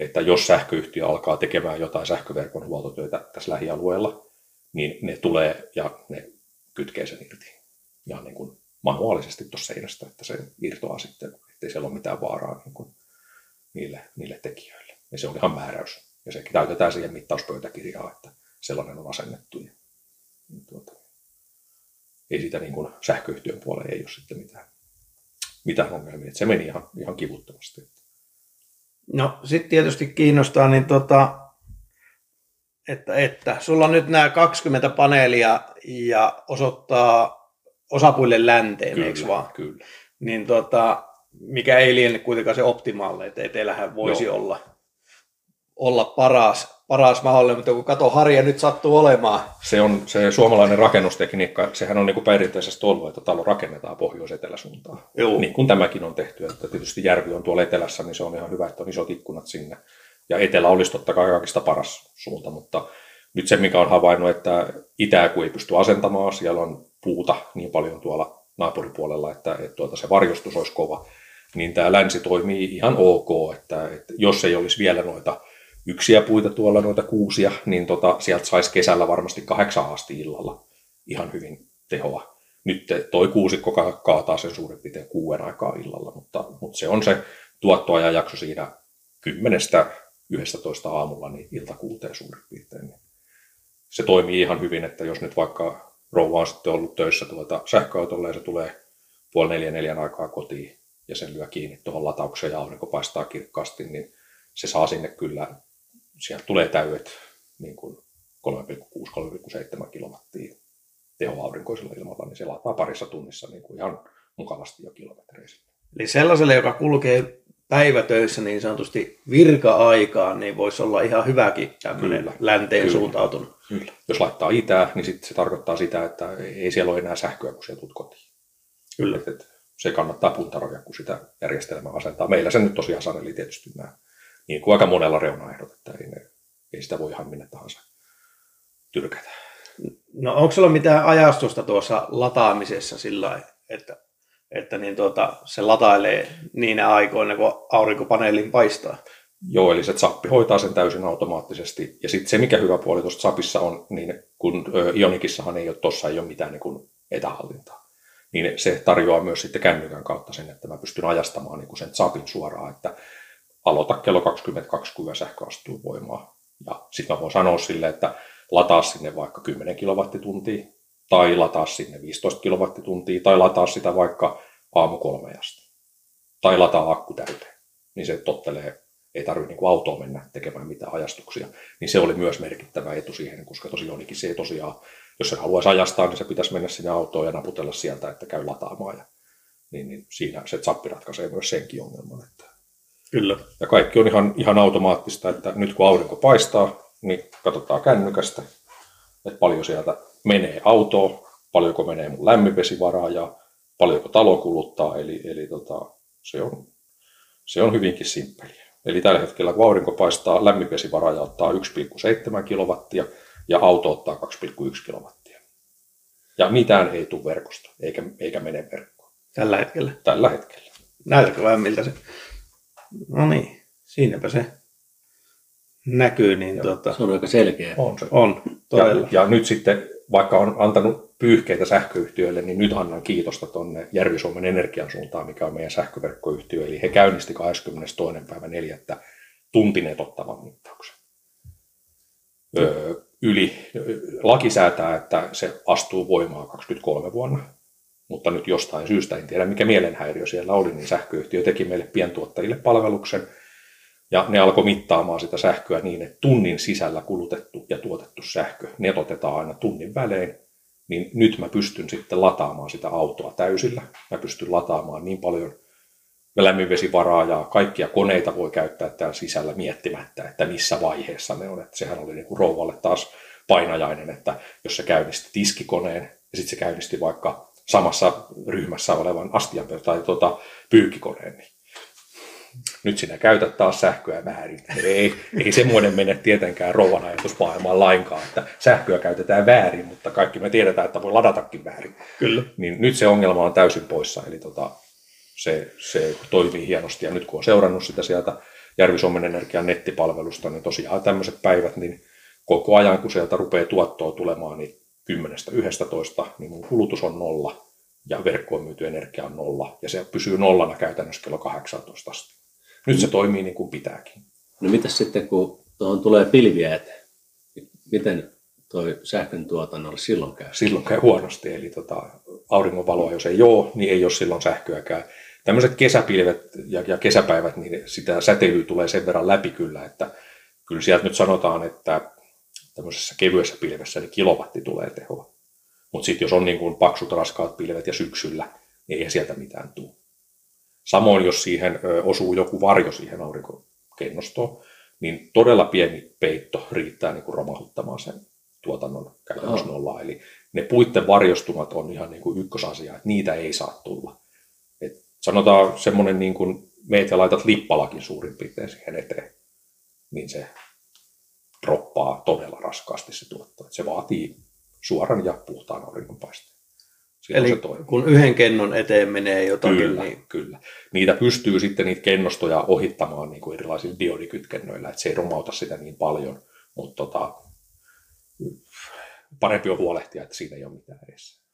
että jos sähköyhtiö alkaa tekemään jotain sähköverkon huoltotyötä tässä lähialueella, niin ne tulee ja ne kytkee sen irti. Ihan niin kuin manuaalisesti tuossa seinästä, että se irtoaa sitten, ettei siellä ole mitään vaaraa niin kuin niille, niille tekijöille. Ja se on ihan määräys. Ja se täytetään siihen mittauspöytäkirjaan, että sellainen on asennettu. Ja, ja tuota, ei siitä niin kuin sähköyhtiön puolelle ei ole sitten mitään, mitään ongelmia. Että se meni ihan, ihan kivuttomasti. No sitten tietysti kiinnostaa, niin tota, että, että sulla on nyt nämä 20 paneelia ja osoittaa osapuille länteen, eikö vaan? Kyllä. Niin tota, mikä ei liene kuitenkaan se optimaalinen, että etelähän voisi Joo. olla, olla paras, paras mahdollinen, mutta kun kato Harja nyt sattuu olemaan. Se on se suomalainen rakennustekniikka, sehän on niin kuin perinteisesti ollut, että talo rakennetaan pohjois-eteläsuuntaan. Joo. Niin kuin tämäkin on tehty, että tietysti järvi on tuolla etelässä, niin se on ihan hyvä, että on isot ikkunat sinne. Ja etelä olisi totta kai kaikista paras suunta, mutta nyt se, mikä on havainnut, että itää kun ei pysty asentamaan, siellä on puuta niin paljon tuolla naapuripuolella, että, että tuota, se varjostus olisi kova, niin tämä länsi toimii ihan ok, että, että jos ei olisi vielä noita yksiä puita tuolla, noita kuusia, niin tota, sieltä saisi kesällä varmasti kahdeksan asti illalla ihan hyvin tehoa. Nyt toi kuusikko ka- kaataa sen suurin piirtein kuuden aikaa illalla, mutta, mutta se on se tuottoajan jakso siinä kymmenestä 11 aamulla niin ilta kuuteen suurin piirtein. Niin se toimii ihan hyvin, että jos nyt vaikka rouva on sitten ollut töissä tuota sähköautolla ja se tulee puoli neljä neljän aikaa kotiin ja sen lyö kiinni tuohon lataukseen ja aurinko paistaa kirkkaasti, niin se saa sinne kyllä, sieltä tulee täydet niin kuin 3,6-3,7 kilowattia tehoaurinkoisella ilmalla, niin se lataa parissa tunnissa niin kuin ihan mukavasti jo kilometreissä. Eli sellaiselle, joka kulkee päivätöissä niin sanotusti virka-aikaan, niin voisi olla ihan hyväkin tämmöinen Kyllä. länteen Kyllä. suuntautunut. Kyllä. Jos laittaa itää, niin sitten se tarkoittaa sitä, että ei siellä ole enää sähköä, kun sieltä tulet kotiin. Kyllä. Et, et, se kannattaa puntaroida, kun sitä järjestelmää asentaa. Meillä se nyt tosiaan saneli tietysti nämä, niin kuin aika monella reunaehdot, että ei, ne, ei sitä voi ihan minne tahansa tyrkätä. No onko sulla mitään ajastusta tuossa lataamisessa sillä että, että niin tuota, se latailee niinä aikoina, kun aurinkopaneelin paistaa? Joo, eli se zappi hoitaa sen täysin automaattisesti. Ja sitten se, mikä hyvä puoli tuosta zapissa on, niin kun Ionikissahan ei ole, tuossa ei ole mitään niin kuin etähallintaa, niin se tarjoaa myös sitten kännykän kautta sen, että mä pystyn ajastamaan niin sen zapin suoraan, että aloita kello 22, kun sähkö astuu voimaan. Ja sitten mä voin sanoa sille, että lataa sinne vaikka 10 kilowattituntia, tai lataa sinne 15 kilowattituntia, tai lataa sitä vaikka aamu kolme asti. Tai lataa akku täyteen. Niin se tottelee ei tarvitse niin autoon mennä tekemään mitään ajastuksia, niin se oli myös merkittävä etu siihen, koska tosiaankin se ei tosiaan, jos se haluaisi ajastaa, niin se pitäisi mennä sinne autoon ja naputella sieltä, että käy lataamaan. Ja, niin, niin siinä se zappi ratkaisee myös senkin ongelman. Että, Kyllä. ja kaikki on ihan, ihan automaattista, että nyt kun aurinko paistaa, niin katsotaan kännykästä, että paljon sieltä menee autoon, paljonko menee mun lämminvesivaraa ja paljonko talo kuluttaa, eli, eli tota, se, on, se on hyvinkin simppeliä. Eli tällä hetkellä kun aurinko paistaa, lämminvesivaraaja ottaa 1,7 kilowattia ja auto ottaa 2,1 kilowattia. Ja mitään ei tule verkosta, eikä, eikä mene verkkoon Tällä hetkellä. tällä hetkellä. Näytäkö vähän miltä se? No niin, siinäpä se näkyy, niin tuota, Se on aika selkeä. On se. on todella. Ja, ja nyt sitten, vaikka on antanut pyyhkeitä sähköyhtiöille, niin nyt annan kiitosta tuonne Järvi-Suomen energian suuntaan, mikä on meidän sähköverkkoyhtiö. Eli he käynnisti 22. päivä 4. tuntineet ottavan mittauksen. Öö, yli, laki säätää, että se astuu voimaan 23 vuonna, mutta nyt jostain syystä, en tiedä mikä mielenhäiriö siellä oli, niin sähköyhtiö teki meille pientuottajille palveluksen, Ja ne alkoi mittaamaan sitä sähköä niin, että tunnin sisällä kulutettu ja tuotettu sähkö, ne otetaan aina tunnin välein, niin nyt mä pystyn sitten lataamaan sitä autoa täysillä. Mä pystyn lataamaan niin paljon lämminvesivaraa ja kaikkia koneita voi käyttää täällä sisällä miettimättä, että missä vaiheessa ne on. Että sehän oli niin kuin rouvalle taas painajainen, että jos se käynnisti tiskikoneen ja sitten se käynnisti vaikka samassa ryhmässä olevan astian tai tuota, pyykkikoneen, niin nyt sinä käytät taas sähköä väärin. Ei, ei semmoinen mene tietenkään rouvan ajatusmaailmaan lainkaan, että sähköä käytetään väärin, mutta kaikki me tiedetään, että voi ladatakin väärin. Kyllä. Niin nyt se ongelma on täysin poissa, eli tota, se, se toimii hienosti. Ja nyt kun on seurannut sitä sieltä Järvi-Suomen Energian nettipalvelusta, niin tosiaan tämmöiset päivät, niin koko ajan kun sieltä rupeaa tuottoa tulemaan, niin 10-11, niin mun kulutus on nolla ja verkkoon myyty energia on nolla. Ja se pysyy nollana käytännössä kello 18 asti. Nyt se toimii niin kuin pitääkin. No mitä sitten, kun tuohon tulee pilviä eteen? Miten toi sähkön tuotannolle silloin käy? Silloin käy huonosti, eli tota, auringonvaloa jos ei ole, niin ei ole silloin sähköäkään. Tämmöiset kesäpilvet ja, ja kesäpäivät, niin sitä säteilyä tulee sen verran läpi kyllä, että kyllä sieltä nyt sanotaan, että tämmöisessä kevyessä pilvessä niin kilowatti tulee tehoa. Mutta sitten jos on niin kuin paksut raskaat pilvet ja syksyllä, niin ei sieltä mitään tule. Samoin jos siihen osuu joku varjo siihen aurinkokennostoon, niin todella pieni peitto riittää niin kuin romahuttamaan sen tuotannon käytännössä nollaa. Eli ne puitten varjostumat on ihan niin kuin ykkösasia, että niitä ei saa tulla. Et sanotaan semmoinen niin kuin meitä laitat lippalakin suurin piirtein siihen eteen, niin se droppaa todella raskaasti se tuotto. Et se vaatii suoran ja puhtaan auringonpaisteen. Eli se kun yhden kennon eteen menee jotakin, kyllä, niin... Kyllä, niitä pystyy sitten niitä kennostoja ohittamaan niin kuin erilaisilla diodikytkennöillä, että se ei romauta sitä niin paljon, mutta tota, parempi on huolehtia, että siinä ei ole mitään edessä.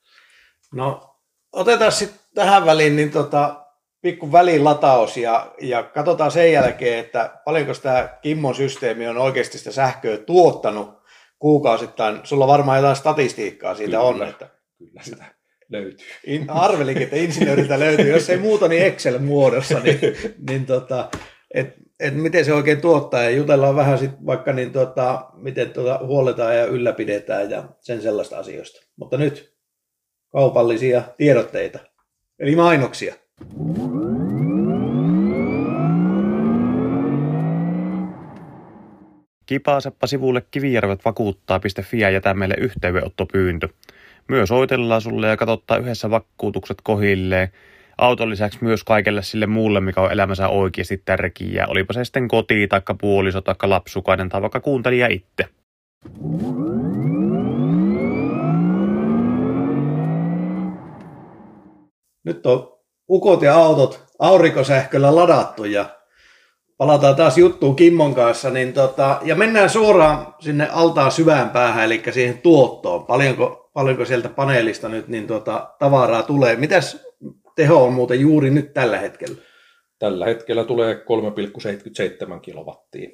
No, otetaan sitten tähän väliin niin tota, pikku välilataus ja, ja katsotaan sen jälkeen, että paljonko tämä Kimmon systeemi on oikeasti sitä sähköä tuottanut kuukausittain. Sulla varmaan jotain statistiikkaa siitä kyllä, on. Että... Kyllä sitä löytyy. In, arvelikin, että insinööriltä löytyy. Jos ei muuta, niin Excel-muodossa. Niin, niin tota, et, et miten se oikein tuottaa ja jutellaan vähän sit vaikka niin tota, miten tota huoletaan ja ylläpidetään ja sen sellaista asioista. Mutta nyt kaupallisia tiedotteita, eli mainoksia. Kipaaseppa sivulle kivijärvet vakuuttaa.fi ja jätä meille yhteydenottopyyntö. Myös soitellaan sulle ja katsottaa yhdessä vakuutukset kohilleen. Auton lisäksi myös kaikelle sille muulle, mikä on elämänsä oikeasti tärkeää. Olipa se sitten koti, taikka puoliso, taikka lapsukainen tai vaikka kuuntelija itse. Nyt on ukot ja autot aurinkosähköllä ladattu ja palataan taas juttuun Kimmon kanssa, niin tota, ja mennään suoraan sinne altaan syvään päähän, eli siihen tuottoon. Paljonko, paljonko sieltä paneelista nyt niin tota, tavaraa tulee? Mitäs teho on muuten juuri nyt tällä hetkellä? Tällä hetkellä tulee 3,77 kilowattia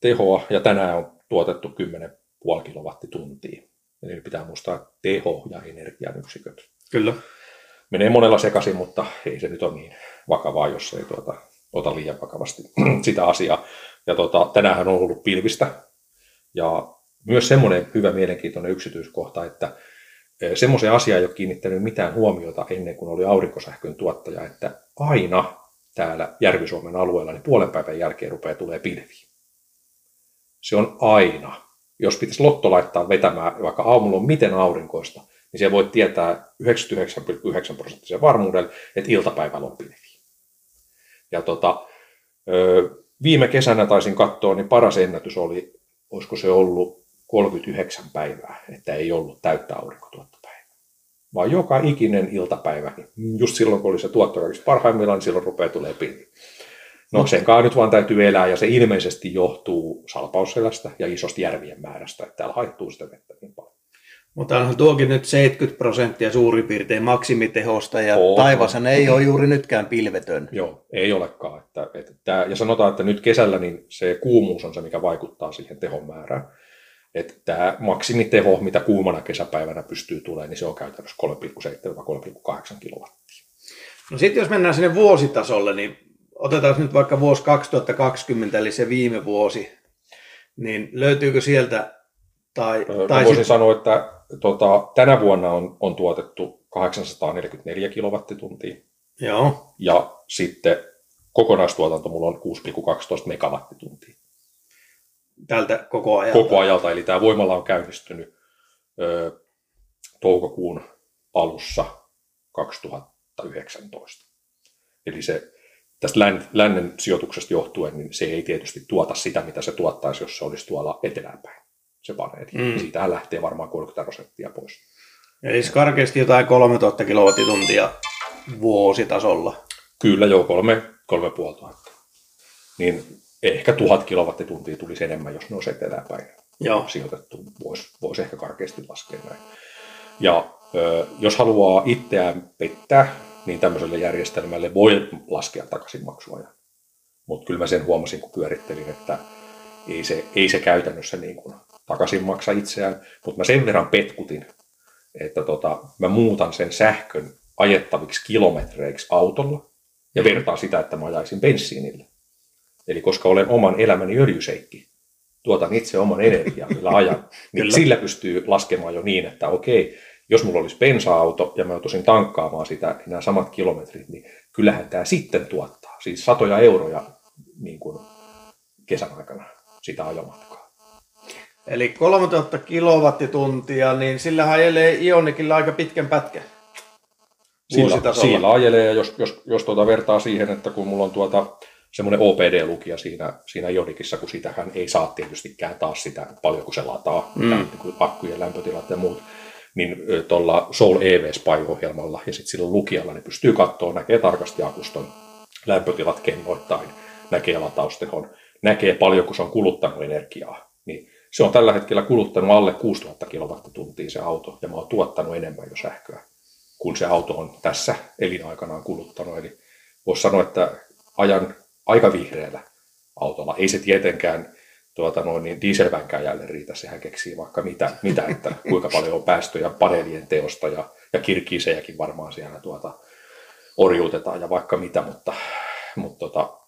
tehoa, ja tänään on tuotettu 10,5 kilowattituntia. Eli pitää muistaa teho ja energian yksiköt. Kyllä. Menee monella sekaisin, mutta ei se nyt ole niin vakavaa, jos ei tuota, ota liian vakavasti sitä asiaa. Ja tota, tänään on ollut pilvistä. Ja myös semmoinen hyvä mielenkiintoinen yksityiskohta, että e, semmoisen asian ei ole kiinnittänyt mitään huomiota ennen kuin oli aurinkosähkön tuottaja, että aina täällä Järvi-Suomen alueella niin puolen päivän jälkeen rupeaa tulee pilviä. Se on aina. Jos pitäisi lotto laittaa vetämään, vaikka aamulla on miten aurinkoista, niin se voi tietää 99,9 prosenttisen varmuudella, että iltapäivällä on pilviä. Ja tota, viime kesänä taisin katsoa, niin paras ennätys oli, olisiko se ollut 39 päivää, että ei ollut täyttä aurinkotuottopäivää. Vaan joka ikinen iltapäivä, niin just silloin kun oli se tuotto kaikista parhaimmillaan, niin silloin rupeaa tulee pilvi. No sen kanssa nyt vaan täytyy elää ja se ilmeisesti johtuu salpausselästä ja isosta järvien määrästä, että täällä haittuu sitä vettä niin paljon. Mutta onhan tuokin nyt 70 prosenttia suurin piirtein maksimitehosta ja oh, taivashan ei ole juuri nytkään pilvetön. Joo, ei olekaan. Että, että, että, ja sanotaan, että nyt kesällä niin se kuumuus on se, mikä vaikuttaa siihen tehon määrään. Että tämä maksimiteho, mitä kuumana kesäpäivänä pystyy tulemaan, niin se on käytännössä 3,7-3,8 kilowattia. No sitten jos mennään sinne vuositasolle, niin otetaan nyt vaikka vuosi 2020, eli se viime vuosi, niin löytyykö sieltä, tai, Ö, tai voisin sit, sanoa, että tota, tänä vuonna on, on tuotettu 844 kilowattituntia. Joo, ja sitten kokonaistuotanto mulla on 6,12 megawattituntia tältä koko ajan. koko ajalta. Eli tämä voimala on käynnistynyt ö, toukokuun alussa 2019. Eli se tästä län, lännen sijoituksesta johtuen, niin se ei tietysti tuota sitä, mitä se tuottaisi, jos se olisi tuolla eteläänpäin, se paneeli. Mm. Siitähän lähtee varmaan 30 prosenttia pois. Eli siis karkeasti jotain 3000 kilowattituntia vuositasolla. Kyllä joo, kolme, kolme puoli tuhatta. Niin ehkä tuhat kilowattituntia tulisi enemmän, jos ne olisi eteläänpäin Joo. sijoitettu. Voisi vois ehkä karkeasti laskea näin. Ja ö, jos haluaa itseään pettää, niin tämmöiselle järjestelmälle voi laskea takaisin maksuajan. Mutta kyllä mä sen huomasin, kun pyörittelin, että ei se, ei se käytännössä niin kuin takaisin maksa itseään. Mutta mä sen verran petkutin, että tota, mä muutan sen sähkön ajettaviksi kilometreiksi autolla ja vertaan sitä, että mä ajaisin bensiinillä. Eli koska olen oman elämäni öljyseikki, tuotan itse oman energian, millä ajan, niin sillä pystyy laskemaan jo niin, että okei, jos mulla olisi bensa-auto ja mä joutuisin tankkaamaan sitä, niin nämä samat kilometrit, niin kyllähän tämä sitten tuottaa. Siis satoja euroja niin kuin kesän aikana sitä ajomatkaa. Eli 3000 kilowattituntia, niin sillä ajelee Ionikilla aika pitkän pätkän. Sillä, sillä ajelee, ja jos, jos, jos tuota vertaa siihen, että kun mulla on tuota semmoinen OPD-lukija siinä, siinä Ionikissa, kun sitähän ei saa tietystikään taas sitä paljon, kun se lataa, Mm. mm. niin kuin akkujen lämpötilat ja muut, niin tuolla Soul EV Spy-ohjelmalla ja sitten sillä lukijalla ne pystyy katsoa, näkee tarkasti akuston lämpötilat kennoittain, näkee lataustehon, näkee paljonko se on kuluttanut energiaa. Niin se on tällä hetkellä kuluttanut alle 6000 kilowattituntia se auto, ja mä oon tuottanut enemmän jo sähköä kun se auto on tässä elinaikanaan kuluttanut. Eli voisi sanoa, että ajan aika vihreällä autolla. Ei se tietenkään tuota noin, niin dieselvänkäjälle riitä, sehän keksii vaikka mitä, mitä että kuinka paljon on päästöjä paneelien teosta ja, ja kirkiisejäkin varmaan siellä tuota, orjuutetaan ja vaikka mitä, mutta, mutta tota,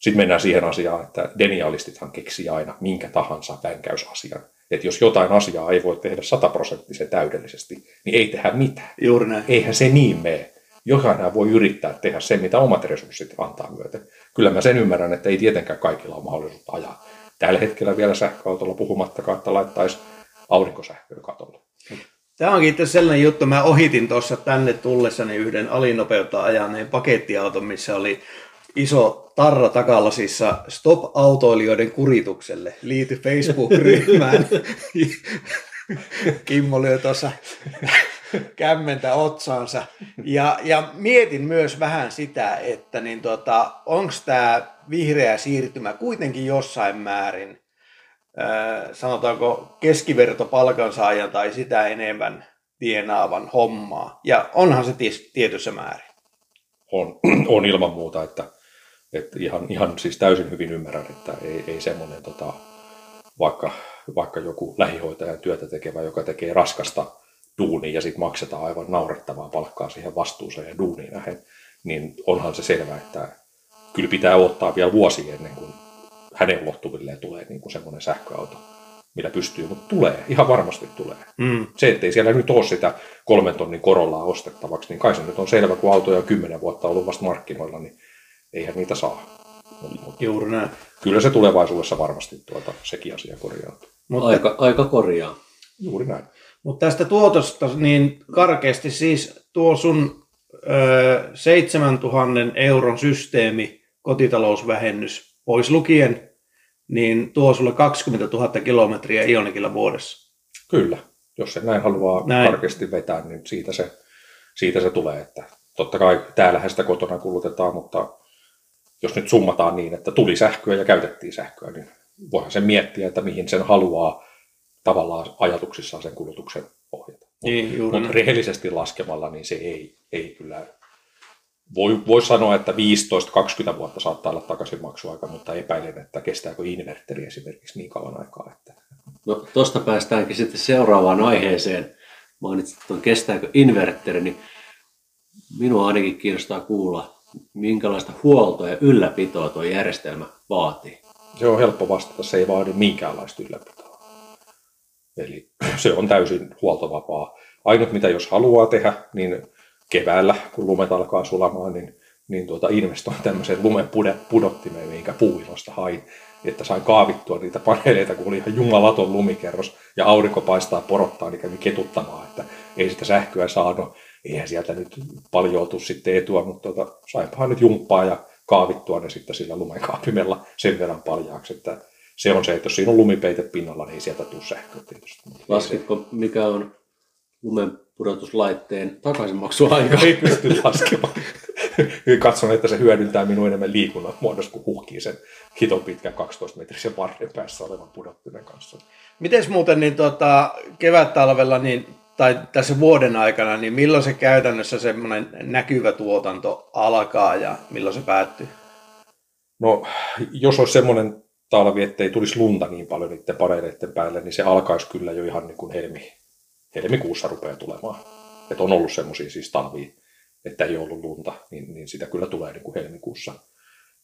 sitten mennään siihen asiaan, että denialistithan keksii aina minkä tahansa vänkäysasian. Että jos jotain asiaa ei voi tehdä sataprosenttisen täydellisesti, niin ei tehdä mitään. Juuri näin. Eihän se niin mene. Jokainen voi yrittää tehdä sen, mitä omat resurssit antaa myöten. Kyllä mä sen ymmärrän, että ei tietenkään kaikilla ole mahdollisuutta ajaa. Tällä hetkellä vielä sähköautolla puhumattakaan, että laittaisi aurinkosähköä katolle. Tämä onkin itse sellainen juttu, mä ohitin tuossa tänne tullessani yhden alinopeutta ajaneen pakettiauton, missä oli iso tarra takalasissa Stop autoilijoiden kuritukselle. Liity Facebook-ryhmään. Kimmo lyö tuossa kämmentä otsaansa. Ja, ja mietin myös vähän sitä, että niin tota, onko tämä vihreä siirtymä kuitenkin jossain määrin ää, sanotaanko keskiverto palkansaajan tai sitä enemmän tienaavan hommaa. Ja onhan se tietyssä määrin. On, on ilman muuta, että, että ihan, ihan siis täysin hyvin ymmärrän, että ei, ei semmoinen tota, vaikka, vaikka joku lähihoitajan työtä tekevä, joka tekee raskasta duunia ja sitten maksetaan aivan naurettavaa palkkaa siihen vastuuseen ja duuniin nähden, niin onhan se selvää, että kyllä pitää odottaa vielä vuosi ennen kuin hänen ulottuvilleen tulee niin kuin semmoinen sähköauto, millä pystyy, mutta tulee, ihan varmasti tulee. Mm. Se, ettei siellä nyt ole sitä kolmen tonnin korollaa ostettavaksi, niin kai se nyt on selvä, kun autoja on kymmenen vuotta ollut vasta markkinoilla, niin eihän niitä saa. Mut- mut Juuri näin. Kyllä se tulevaisuudessa varmasti tuota, sekin asia korjautuu. Mutta, Aika, aika korjaa. Juuri näin. Mutta tästä tuotosta niin karkeasti siis tuo sun ö, 7000 euron systeemi, kotitalousvähennys pois lukien, niin tuo sulle 20 000 kilometriä Ionikilla vuodessa. Kyllä. Jos se näin haluaa Näin. karkeasti vetää, niin siitä se, siitä se tulee. Että totta kai täällähän sitä kotona kulutetaan, mutta jos nyt summataan niin, että tuli sähköä ja käytettiin sähköä, niin voihan sen miettiä, että mihin sen haluaa tavallaan ajatuksissaan sen kulutuksen ohjata. Niin, Mutta näin. rehellisesti laskemalla, niin se ei, ei kyllä... Voi, voi sanoa, että 15-20 vuotta saattaa olla takaisinmaksuaika, mutta epäilen, että kestääkö inverteri esimerkiksi niin kauan aikaa. Että... No tuosta päästäänkin sitten seuraavaan aiheeseen. Mainitsit tuon kestääkö inverteri, niin minua ainakin kiinnostaa kuulla, minkälaista huoltoa ja ylläpitoa tuo järjestelmä vaatii? Se on helppo vastata, se ei vaadi minkäänlaista ylläpitoa. Eli se on täysin huoltovapaa. Ainut mitä jos haluaa tehdä, niin keväällä, kun lumet alkaa sulamaan, niin, niin tuota, investoin tämmöiseen lumen pudottimeen, minkä puuilosta hain, että sain kaavittua niitä paneeleita, kun oli ihan jumalaton lumikerros ja aurinko paistaa porottaa, niin kävi ketuttamaan, että ei sitä sähköä saanut. Eihän sieltä nyt paljon tule sitten etua, mutta tuota, sainpahan nyt jumppaa ja kaavittua ne sitten sillä lumekaapimella sen verran paljaaksi, että se on se, että jos siinä on lumipeite pinnalla, niin ei sieltä tule sähköä tietysti. Laskitko, mikä on lumen pudotuslaitteen takaisinmaksuaika? Ei pysty laskemaan. Katson, että se hyödyntää minun enemmän liikunnan muodossa, kun huhkii sen hiton pitkän 12 metrisen varren päässä olevan pudottimen kanssa. Miten muuten niin tota, kevät-talvella niin, tai tässä vuoden aikana, niin milloin se käytännössä semmoinen näkyvä tuotanto alkaa ja milloin se päättyy? No, jos olisi semmoinen talvi, ettei tulisi lunta niin paljon niiden paneeleiden päälle, niin se alkaisi kyllä jo ihan niin kuin helmi, helmikuussa rupeaa tulemaan. Että on ollut semmoisia siis talvia, että ei ollut lunta, niin, niin sitä kyllä tulee niin kuin helmikuussa.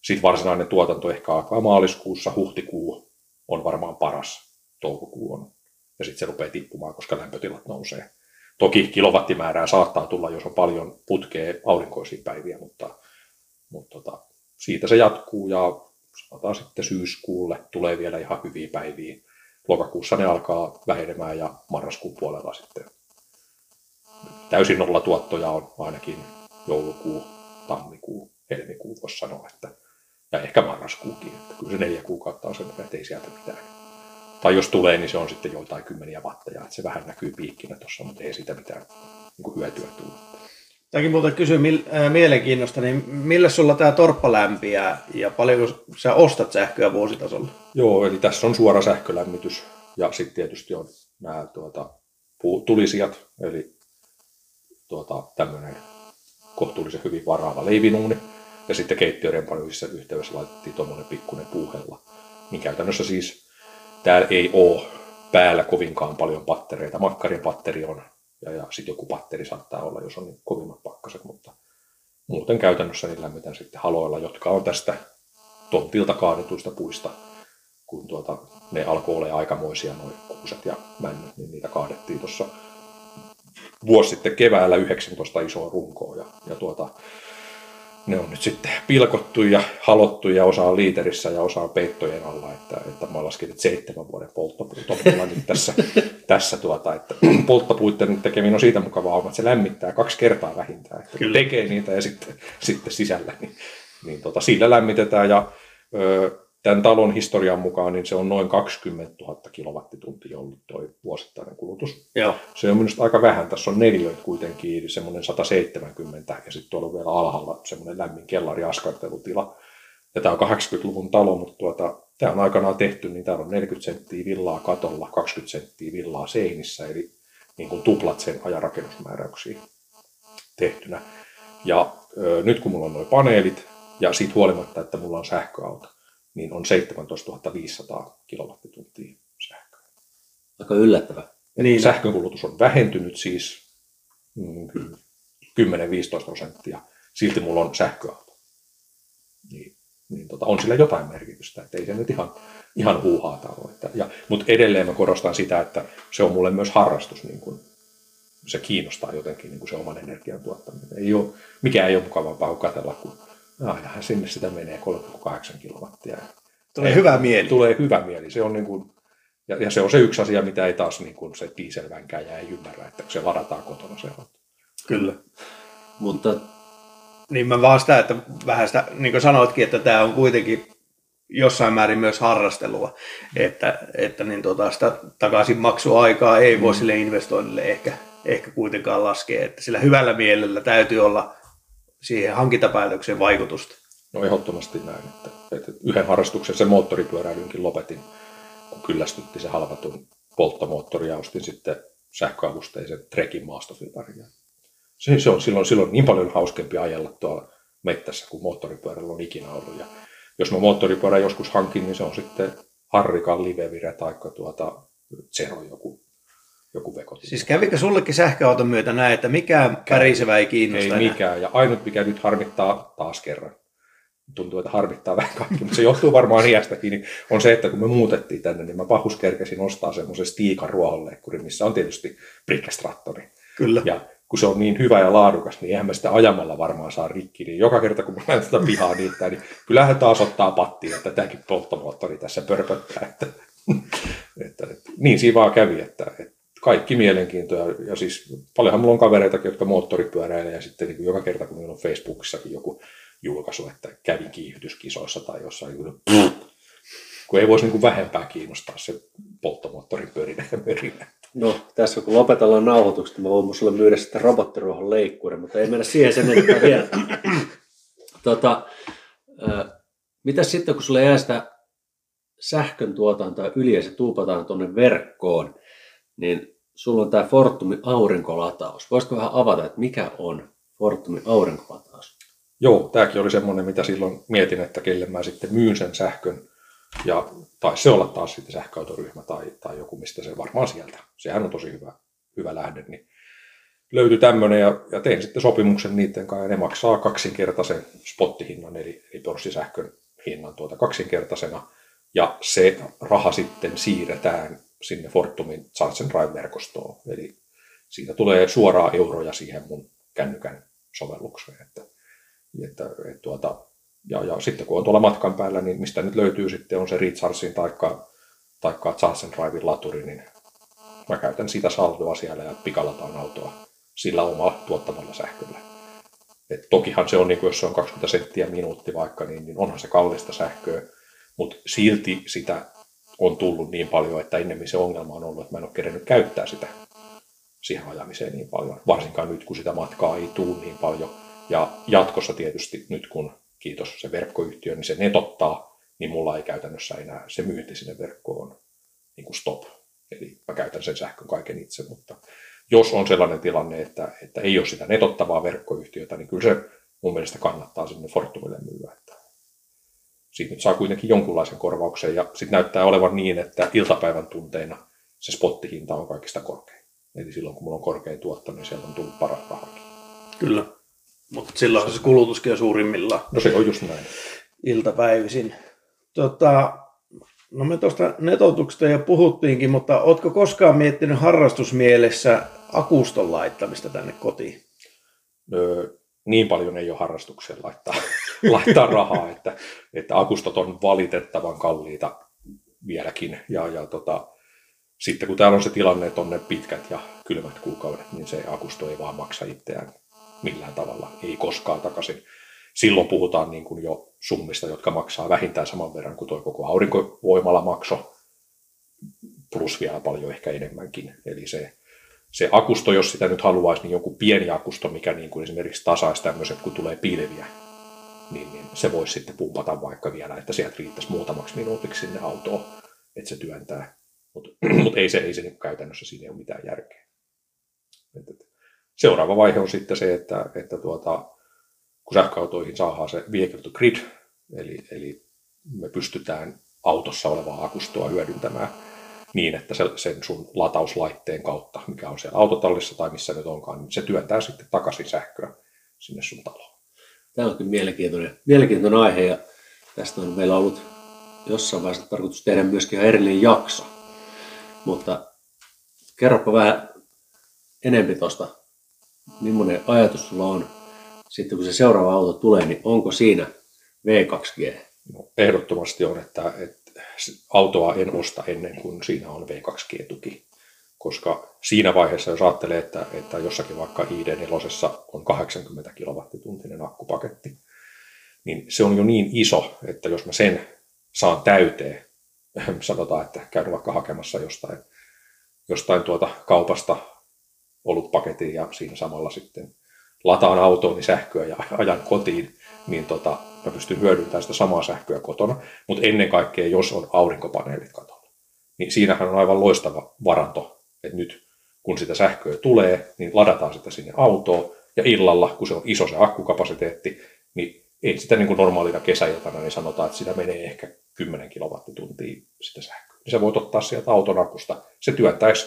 Sitten varsinainen tuotanto ehkä alkaa maaliskuussa, huhtikuu on varmaan paras, toukokuu on. Ja sitten se rupeaa tippumaan, koska lämpötilat nousee. Toki kilowattimäärää saattaa tulla, jos on paljon putkea aurinkoisia päiviä, mutta, mutta tota, siitä se jatkuu ja sanotaan sitten syyskuulle tulee vielä ihan hyviä päiviä. Lokakuussa ne alkaa vähenemään ja marraskuun puolella sitten täysin nolla tuottoja on ainakin joulukuu, tammikuu, helmikuu, voisi sanoa, että, ja ehkä marraskuukin, että kyllä se neljä kuukautta on sen, että ei sieltä mitään. Tai jos tulee, niin se on sitten joitain kymmeniä watteja, että se vähän näkyy piikkinä tuossa, mutta ei siitä mitään niin hyötyä tule. Tämäkin muuten kysyy äh, mielenkiinnosta, niin millä sulla tämä torppa lämpiää ja paljonko sä ostat sähköä vuositasolla? Joo, eli tässä on suora sähkölämmitys ja sitten tietysti on nämä tuota, tulisijat, eli tuota, tämmöinen kohtuullisen hyvin varaava leivinuuni. Ja sitten keittiörempanoissa yhteydessä laitettiin tuommoinen pikkuinen puuhella. Niin käytännössä siis täällä ei ole päällä kovinkaan paljon pattereita. Makkarin patteri on ja, ja sitten joku patteri saattaa olla, jos on niin kovimmat pakkaset, mutta muuten käytännössä niin lämmitän sitten haloilla, jotka on tästä tontilta kaadetuista puista, kun tuota, ne alkoi olla aikamoisia noin kuuset ja männyt, niin niitä kaadettiin tuossa vuosi sitten keväällä 19 isoa runkoa ja, ja tuota, ne on nyt sitten pilkottu ja halottu ja osa on liiterissä ja osa on peittojen alla, että, että mä laskin, että seitsemän vuoden polttopuut on nyt tässä, tässä tuota, että polttopuitten tekeminen on siitä mukavaa, että se lämmittää kaksi kertaa vähintään, että Kyllä. tekee niitä ja sitten, sitten sisällä, niin, niin tota, sillä lämmitetään ja ö, tämän talon historian mukaan niin se on noin 20 000 kilowattituntia ollut tuo vuosittainen kulutus. Joo. Se on minusta aika vähän. Tässä on neljöitä kuitenkin, semmoinen 170 ja sitten tuolla on vielä alhaalla semmoinen lämmin kellari askartelutila. Ja tämä on 80-luvun talo, mutta tuota, tämä on aikanaan tehty, niin täällä on 40 senttiä villaa katolla, 20 senttiä villaa seinissä, eli niin kuin tuplat sen ajarakennusmääräyksiä tehtynä. Ja ö, nyt kun mulla on nuo paneelit, ja siitä huolimatta, että mulla on sähköauto, niin on 17 500 kilowattituntia sähköä. Aika yllättävä. Ja niin. Sähkönkulutus on vähentynyt siis mm, 10-15 prosenttia. Silti mulla on sähköauto. Niin, niin tota, on sillä jotain merkitystä, että ei se nyt ihan, ihan huuhaata ole. Että, ja, mutta edelleen mä korostan sitä, että se on mulle myös harrastus. Niin kun, se kiinnostaa jotenkin niin kuin se oman energian tuottaminen. Ei ole, mikään ei ole mukavampaa kuin katsella, kun ainahan sinne sitä menee 3,8 kilowattia. Tulee hyvä mieli. Tulee hyvä mieli. Se on niin kuin, ja, ja, se on se yksi asia, mitä ei taas niin kuin se dieselvänkäjä ei ymmärrä, että se varataan kotona se auto. Kyllä. Mutta niin mä vaan sitä, että vähän sitä, niin kuin sanoitkin, että tämä on kuitenkin jossain määrin myös harrastelua, että, että niin tota, sitä takaisin maksuaikaa ei voi mm. sille investoinnille ehkä, ehkä kuitenkaan laskea, että sillä hyvällä mielellä täytyy olla siihen hankintapäätökseen vaikutusta? No ehdottomasti näin, että, että yhden harrastuksen se moottoripyöräilynkin lopetin, kun kyllästytti se halvatun polttomoottori ja ostin sitten sähköavusteisen trekin maastofiltarin. Se, se on silloin, silloin niin paljon hauskempi ajella tuolla mettässä, kuin moottoripyörällä on ikinä ollut. Ja jos mä moottoripyörän joskus hankin, niin se on sitten Harrikan livevire tai tuota Zero joku, joku veko. Siis kävikö sullekin sähköauton myötä näin, että mikään pärisevä ei kiinnosta Ei enää? mikään. Ja ainut, mikä nyt harmittaa taas kerran, tuntuu, että harmittaa vähän kaikki, mutta se johtuu varmaan iästäkin, niin on se, että kun me muutettiin tänne, niin mä pahus kerkesin ostaa semmoisen Stiikan ruohonleikkurin, missä on tietysti Brickestrattori. Kyllä. Ja kun se on niin hyvä ja laadukas, niin eihän mä sitä ajamalla varmaan saa rikki. Niin joka kerta, kun mä näen tätä pihaa niitä, niin kyllähän taas ottaa pattiin, että tämäkin polttomoottori tässä pörpöttää. Että, että, että, niin siinä vaan kävi, että, että kaikki mielenkiintoja. Ja siis paljonhan mulla on kavereitakin, jotka moottoripyöräilee ja sitten niin kuin joka kerta, kun meillä on Facebookissakin joku julkaisu, että kävin kiihytyskisoissa tai jossain, niin kun ei voisi niin kuin vähempää kiinnostaa se polttomoottorin pyörinä ja mörinä. No, tässä kun lopetellaan nauhoitukset, mä voin sulle myydä sitten robottiruohon leikkuri, mutta ei mennä siihen sen enempää vielä. tota, mitä sitten, kun sulle jää sitä sähkön tuotantoa yli ja se tuupataan tuonne verkkoon, niin sulla on tämä Fortumin aurinkolataus. Voisiko vähän avata, että mikä on Fortumin aurinkolataus? Joo, tämäkin oli semmoinen, mitä silloin mietin, että kelle mä sitten myyn sen sähkön. Ja taisi se olla taas sitten sähköautoryhmä tai, tai joku, mistä se varmaan sieltä. Sehän on tosi hyvä, hyvä lähde. Niin löytyi tämmöinen ja, ja tein sitten sopimuksen niiden kanssa ja ne maksaa kaksinkertaisen spottihinnan eli, eli pörssisähkön hinnan tuota kaksinkertaisena. Ja se raha sitten siirretään sinne Fortumin Drive-verkostoon. Eli siitä tulee suoraan euroja siihen mun kännykän sovellukseen. Että, että, että tuota, ja, ja sitten kun on tuolla matkan päällä, niin mistä nyt löytyy sitten on se Rechargein taikka, taikka Drivein laturi, niin mä käytän sitä saldoa siellä ja pikalataan autoa sillä omalla tuottamalla sähköllä. Et tokihan se on, niin kuin jos se on 20 senttiä minuutti vaikka, niin, niin onhan se kallista sähköä, mutta silti sitä on tullut niin paljon, että ennemmin se ongelma on ollut, että mä en ole kerennyt käyttää sitä siihen ajamiseen niin paljon. Varsinkaan nyt, kun sitä matkaa ei tule niin paljon. Ja jatkossa tietysti nyt, kun kiitos se verkkoyhtiö, niin se netottaa, niin mulla ei käytännössä enää se myynti sinne verkkoon niin kuin stop. Eli mä käytän sen sähkön kaiken itse, mutta jos on sellainen tilanne, että, että ei ole sitä netottavaa verkkoyhtiötä, niin kyllä se mun mielestä kannattaa sinne Fortumille myyä. Että siitä nyt saa kuitenkin jonkunlaisen korvauksen ja sitten näyttää olevan niin, että iltapäivän tunteina se spottihinta on kaikista korkein. Eli silloin kun mulla on korkein tuotto, niin sieltä on tullut paras rahakin. Kyllä. Mutta silloin se kulutuskin on suurimmillaan No se on just näin. iltapäivisin. Tota, no me tuosta netotuksesta jo puhuttiinkin, mutta ootko koskaan miettinyt harrastusmielessä akuston laittamista tänne kotiin? Öö, niin paljon ei ole harrastukseen laittaa, laittaa rahaa, että, että akustot on valitettavan kalliita vieläkin. Ja, ja tota, sitten kun täällä on se tilanne, että on ne pitkät ja kylmät kuukaudet, niin se akusto ei vaan maksa itseään millään tavalla, ei koskaan takaisin. Silloin puhutaan niin kuin jo summista, jotka maksaa vähintään saman verran kuin tuo koko aurinkovoimala makso, plus vielä paljon ehkä enemmänkin. Eli se, se akusto, jos sitä nyt haluaisi, niin joku pieni akusto, mikä niin kuin esimerkiksi tasaisi tämmöiset, kun tulee pilviä, niin, niin se voisi sitten pumpata vaikka vielä, että sieltä riittäisi muutamaksi minuutiksi sinne autoon, että se työntää. Mutta mut ei se, ei se niin käytännössä siinä ei ole mitään järkeä. Et, et. Seuraava vaihe on sitten se, että, että tuota, kun sähköautoihin saadaan se vehicle to grid, eli, eli me pystytään autossa olevaa akustoa hyödyntämään niin, että se, sen sun latauslaitteen kautta, mikä on siellä autotallissa tai missä nyt onkaan, niin se työntää sitten takaisin sähköä sinne sun taloon. Tämä on kyllä mielenkiintoinen, mielenkiintoinen aihe ja tästä on meillä ollut jossain vaiheessa tarkoitus tehdä myöskin ihan erillinen jakso. Mutta kerropa vähän enempi tuosta, millainen ajatus sulla on sitten kun se seuraava auto tulee, niin onko siinä V2G? No, ehdottomasti on, että, että autoa en osta ennen kuin siinä on V2G-tuki. Koska siinä vaiheessa, jos ajattelee, että, että jossakin vaikka ID4 on 80 kilowattituntinen akkupaketti, niin se on jo niin iso, että jos mä sen saan täyteen, sanotaan, että käyn vaikka hakemassa jostain, jostain tuota kaupasta olutpaketin ja siinä samalla sitten lataan autooni sähköä ja ajan kotiin, niin tota, mä pystyn hyödyntämään sitä samaa sähköä kotona. Mutta ennen kaikkea, jos on aurinkopaneelit katolla, niin siinähän on aivan loistava varanto, että nyt kun sitä sähköä tulee, niin ladataan sitä sinne autoon, ja illalla, kun se on iso se akkukapasiteetti, niin ei sitä niin kuin normaalina kesäiltana, niin sanotaan, että sitä menee ehkä 10 kilowattituntia sitä sähköä. Niin sä voit ottaa sieltä auton akusta. Se työttäisi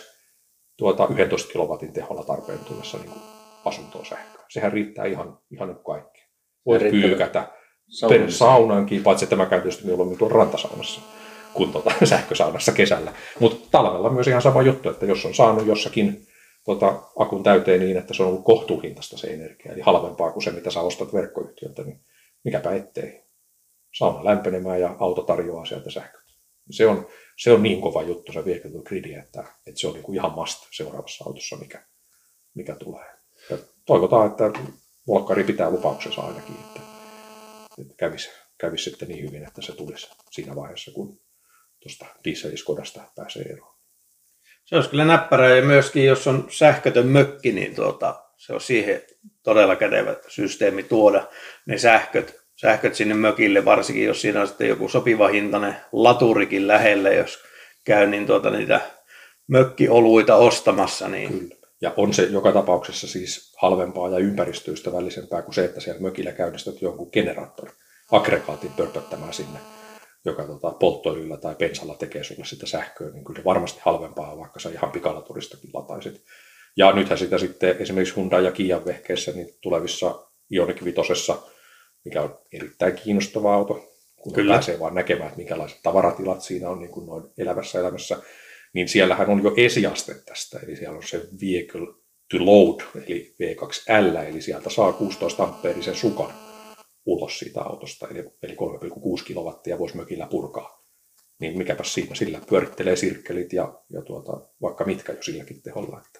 tuota 11 kilowatin teholla tarpeen tullessa niin asuntoon sähköä. Sehän riittää ihan, ihan kaikki. Voit pyykätä Saunan per saunaankin, paitsi että mä käyn tietysti mieluummin tuon rantasaunassa kuin tuota sähkösaunassa kesällä. Mutta talvella myös ihan sama juttu, että jos on saanut jossakin tota, akun täyteen niin, että se on ollut kohtuuhintaista se energia, eli halvempaa kuin se, mitä sä ostat verkkoyhtiöltä, niin mikäpä ettei. Sauna lämpenemään ja auto tarjoaa sieltä sähköt. Se on, se on niin kova juttu se to gridi, että, että se on niinku ihan must seuraavassa autossa, mikä, mikä tulee. Ja toivotaan, että Volkkari pitää lupauksensa ainakin, että, että kävisi, kävisi sitten niin hyvin, että se tulisi siinä vaiheessa, kun tuosta dieseliskodasta pääsee eroon. Se olisi kyllä näppärää ja myöskin jos on sähkötön mökki, niin tuota, se on siihen todella kätevä systeemi tuoda ne sähköt, sähköt sinne mökille, varsinkin jos siinä on sitten joku sopiva hintainen laturikin lähellä, jos käy niin tuota, niitä mökkioluita ostamassa, niin Kyllä. Ja on se joka tapauksessa siis halvempaa ja ympäristöystävällisempää kuin se, että siellä mökillä käynnistät jonkun generaattori, aggregaatin pörpöttämään sinne, joka tota, polttoöljyllä tai bensalla tekee sulle sitä sähköä, niin kyllä se varmasti halvempaa, vaikka sä ihan pikalaturistakin lataisit. Ja nythän sitä sitten esimerkiksi Hyundai ja Kian vehkeissä niin tulevissa Ioniq 5, mikä on erittäin kiinnostava auto, kun. Kyllä. pääsee vaan näkemään, että minkälaiset tavaratilat siinä on niin kuin noin elävässä elämässä, niin siellähän on jo esiaste tästä, eli siellä on se vehicle to load, eli V2L, eli sieltä saa 16 ampeerisen sukan ulos siitä autosta, eli, eli 3,6 kilowattia voisi mökillä purkaa. Niin mikäpä siinä, sillä pyörittelee sirkkelit ja, ja tuota, vaikka mitkä jo silläkin teholla. Että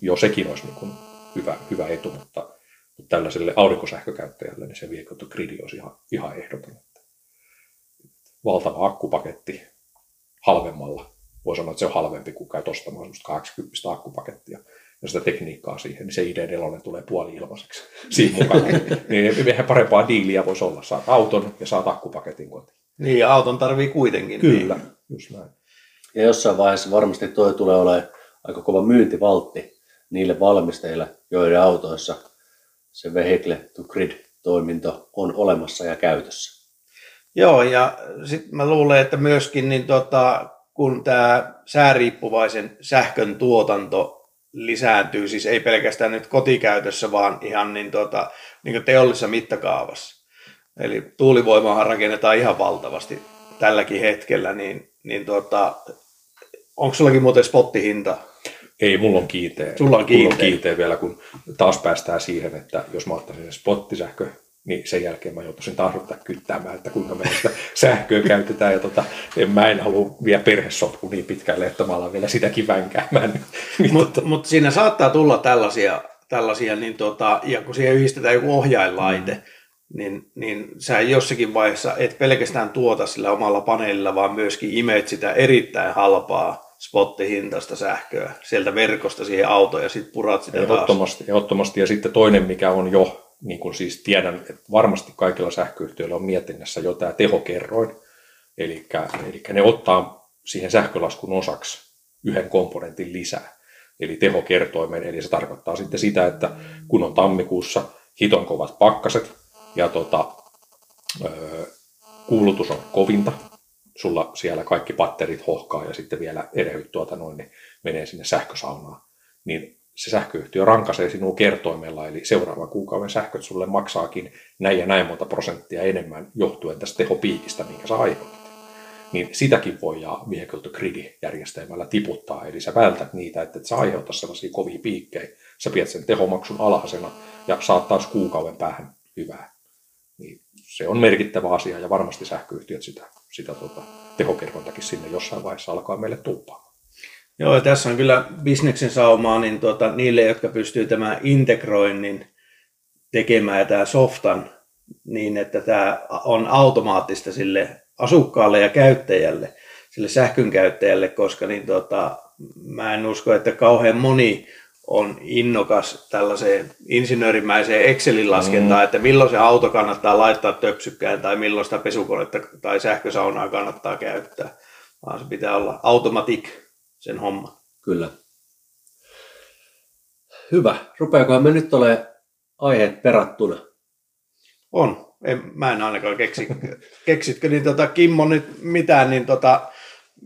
jo sekin olisi niin hyvä, hyvä etu, mutta, mutta tällaiselle aurinkosähkökäyttäjälle niin se vehicle to grid olisi ihan, ihan ehdoton. Valtava akkupaketti halvemmalla. Voi sanoa, että se on halvempi kuin käy ostamaan semmoista 80 akkupakettia ja sitä tekniikkaa siihen, niin se ID4 tulee puoli ilmaiseksi siinä mukana. niin eihän parempaa diiliä voisi olla. Saat auton ja saat akkupaketin kotiin. Niin, ja auton tarvii kuitenkin. Kyllä, Niin. just näin. Ja jossain vaiheessa varmasti tuo tulee olemaan aika kova myyntivaltti niille valmistajille, joiden autoissa se vehicle to grid toiminto on olemassa ja käytössä. Joo, ja sitten mä luulen, että myöskin niin tota, kun tämä sääriippuvaisen sähkön tuotanto lisääntyy, siis ei pelkästään nyt kotikäytössä, vaan ihan niin, tota, niin teollisessa mittakaavassa. Eli tuulivoimaahan rakennetaan ihan valtavasti tälläkin hetkellä, niin, niin tota, onko sullakin muuten spottihinta? Ei, mulla on kiinteä. Sulla on Mulla on kiinteä. kiinteä vielä, kun taas päästään siihen, että jos mä ottaisin sen spottisähkö, niin sen jälkeen mä joutuisin taas ruveta kyttäämään, että kuinka meillä sitä sähköä käytetään. Ja tota, en, mä en halua vielä perhesotku niin pitkälle, että mä alan vielä sitäkin vänkäämään. Niin Mutta mut siinä saattaa tulla tällaisia, tällaisia niin tota, ja kun siihen yhdistetään joku ohjainlaite, mm. niin, niin sä jossakin vaiheessa et pelkästään tuota sillä omalla paneelilla, vaan myöskin imet sitä erittäin halpaa spottihintaista sähköä sieltä verkosta siihen autoon ja sitten purat sitä taas. Ehdottomasti, ehdottomasti. Ja sitten toinen, mikä on jo, niin kuin siis tiedän, että varmasti kaikilla sähköyhtiöillä on mietinnässä jo tämä tehokerroin. Eli, eli ne ottaa siihen sähkölaskun osaksi yhden komponentin lisää, eli tehokertoimen. Eli se tarkoittaa sitten sitä, että kun on tammikuussa hiton kovat pakkaset ja tota, öö, kuulutus on kovinta, sulla siellä kaikki patterit hohkaa ja sitten vielä erehyt tuota noin, niin menee sinne sähkösaunaan, niin se sähköyhtiö rankaisee sinua kertoimella, eli seuraavan kuukauden sähköt sulle maksaakin näin ja näin monta prosenttia enemmän johtuen tästä tehopiikistä, minkä sä aiheutat. Niin sitäkin voi ja vehicle to grid-järjestelmällä tiputtaa, eli sä vältät niitä, että et sä aiheuta sellaisia kovia piikkejä, sä pidät sen tehomaksun alhaisena ja saat taas kuukauden päähän hyvää. Niin se on merkittävä asia ja varmasti sähköyhtiöt sitä, sitä tota, tehokerrointakin sinne jossain vaiheessa alkaa meille tuppaa. Joo, ja tässä on kyllä bisneksen saumaa niin tuota, niille, jotka pystyy tämän integroinnin tekemään ja tämä softan niin, että tämä on automaattista sille asukkaalle ja käyttäjälle, sille sähkön käyttäjälle, koska niin tuota, mä en usko, että kauhean moni on innokas tällaiseen insinöörimäiseen Excelin laskentaan, mm. että milloin se auto kannattaa laittaa töpsykkään tai milloin sitä pesukonetta tai sähkösaunaa kannattaa käyttää, vaan se pitää olla automatic sen homma. Kyllä. Hyvä. Rupeakohan me nyt ole aiheet perattuna? On. En, mä en ainakaan keksi. Keksitkö niin tota, Kimmo nyt mitään, niin tota,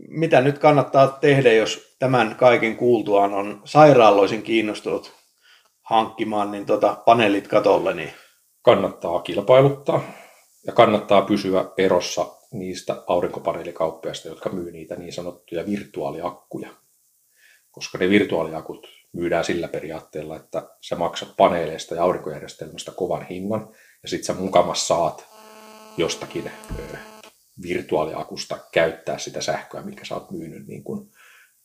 mitä nyt kannattaa tehdä, jos tämän kaiken kuultuaan on sairaaloisin kiinnostunut hankkimaan niin tota, paneelit katolle, niin Kannattaa kilpailuttaa ja kannattaa pysyä erossa niistä aurinkopaneelikauppiaista, jotka myy niitä niin sanottuja virtuaaliakkuja. Koska ne virtuaaliakut myydään sillä periaatteella, että sä maksat paneeleista ja aurinkojärjestelmästä kovan hinnan ja sit sä mukamas saat jostakin virtuaaliakusta käyttää sitä sähköä, mikä sä oot myynyt niin kuin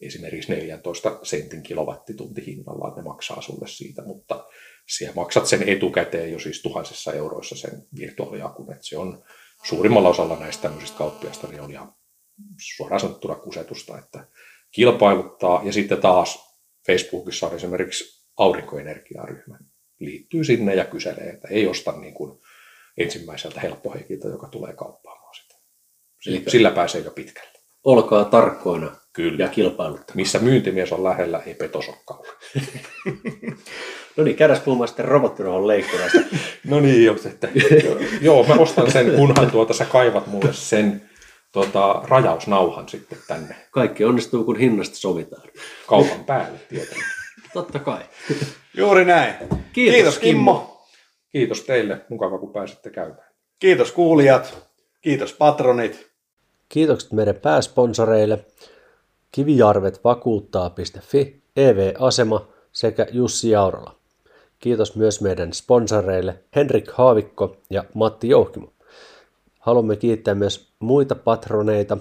esimerkiksi 14 sentin kilowattitunti hinnalla, että ne maksaa sulle siitä, mutta siellä maksat sen etukäteen jo siis tuhansissa euroissa sen virtuaaliakun, että se on suurimmalla osalla näistä tämmöisistä kauppiasta niin on ihan suoraan sanottuna kusetusta, että kilpailuttaa ja sitten taas Facebookissa on esimerkiksi aurinkoenergiaryhmä, liittyy sinne ja kyselee, että ei osta niin kuin ensimmäiseltä helppoheikiltä, joka tulee kauppaamaan sitä. Eli- Sillä pääsee jo pitkälle. Olkaa tarkkoina Kyllä. ja kilpailuttaa. Missä myyntimies on lähellä, ei petos ole. No niin, käydään puhumaan sitten robottirohon leikkurasta. No niin, joo, että, joo, mä ostan sen, kunhan tuota, sä kaivat mulle sen tota, rajausnauhan sitten tänne Kaikki onnistuu, kun hinnasta sovitaan. kaupan päälle tietenkin. Totta kai. juuri näin. Kiitos, Kiitos Kimmo. Kiitos teille, mukava kun pääsitte käymään. Kiitos kuulijat. Kiitos patronit. Kiitokset meidän pääsponsoreille kivijarvetvakuuttaa.fi, EV-asema sekä Jussi Jaurola. Kiitos myös meidän sponsoreille Henrik Haavikko ja Matti Jouhkimo. Haluamme kiittää myös muita patroneita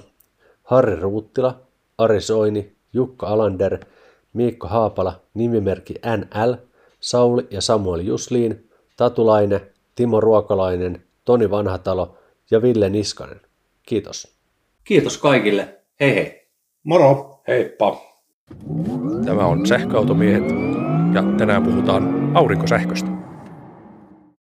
Harri Ruuttila, Ari Soini, Jukka Alander, Miikko Haapala, nimimerkki NL, Sauli ja Samuel Jusliin, Tatulainen, Timo Ruokalainen, Toni Vanhatalo ja Ville Niskanen. Kiitos. Kiitos kaikille. Hei hei. Moro! Heippa! Tämä on Sähköautomiehet ja tänään puhutaan aurinkosähköstä.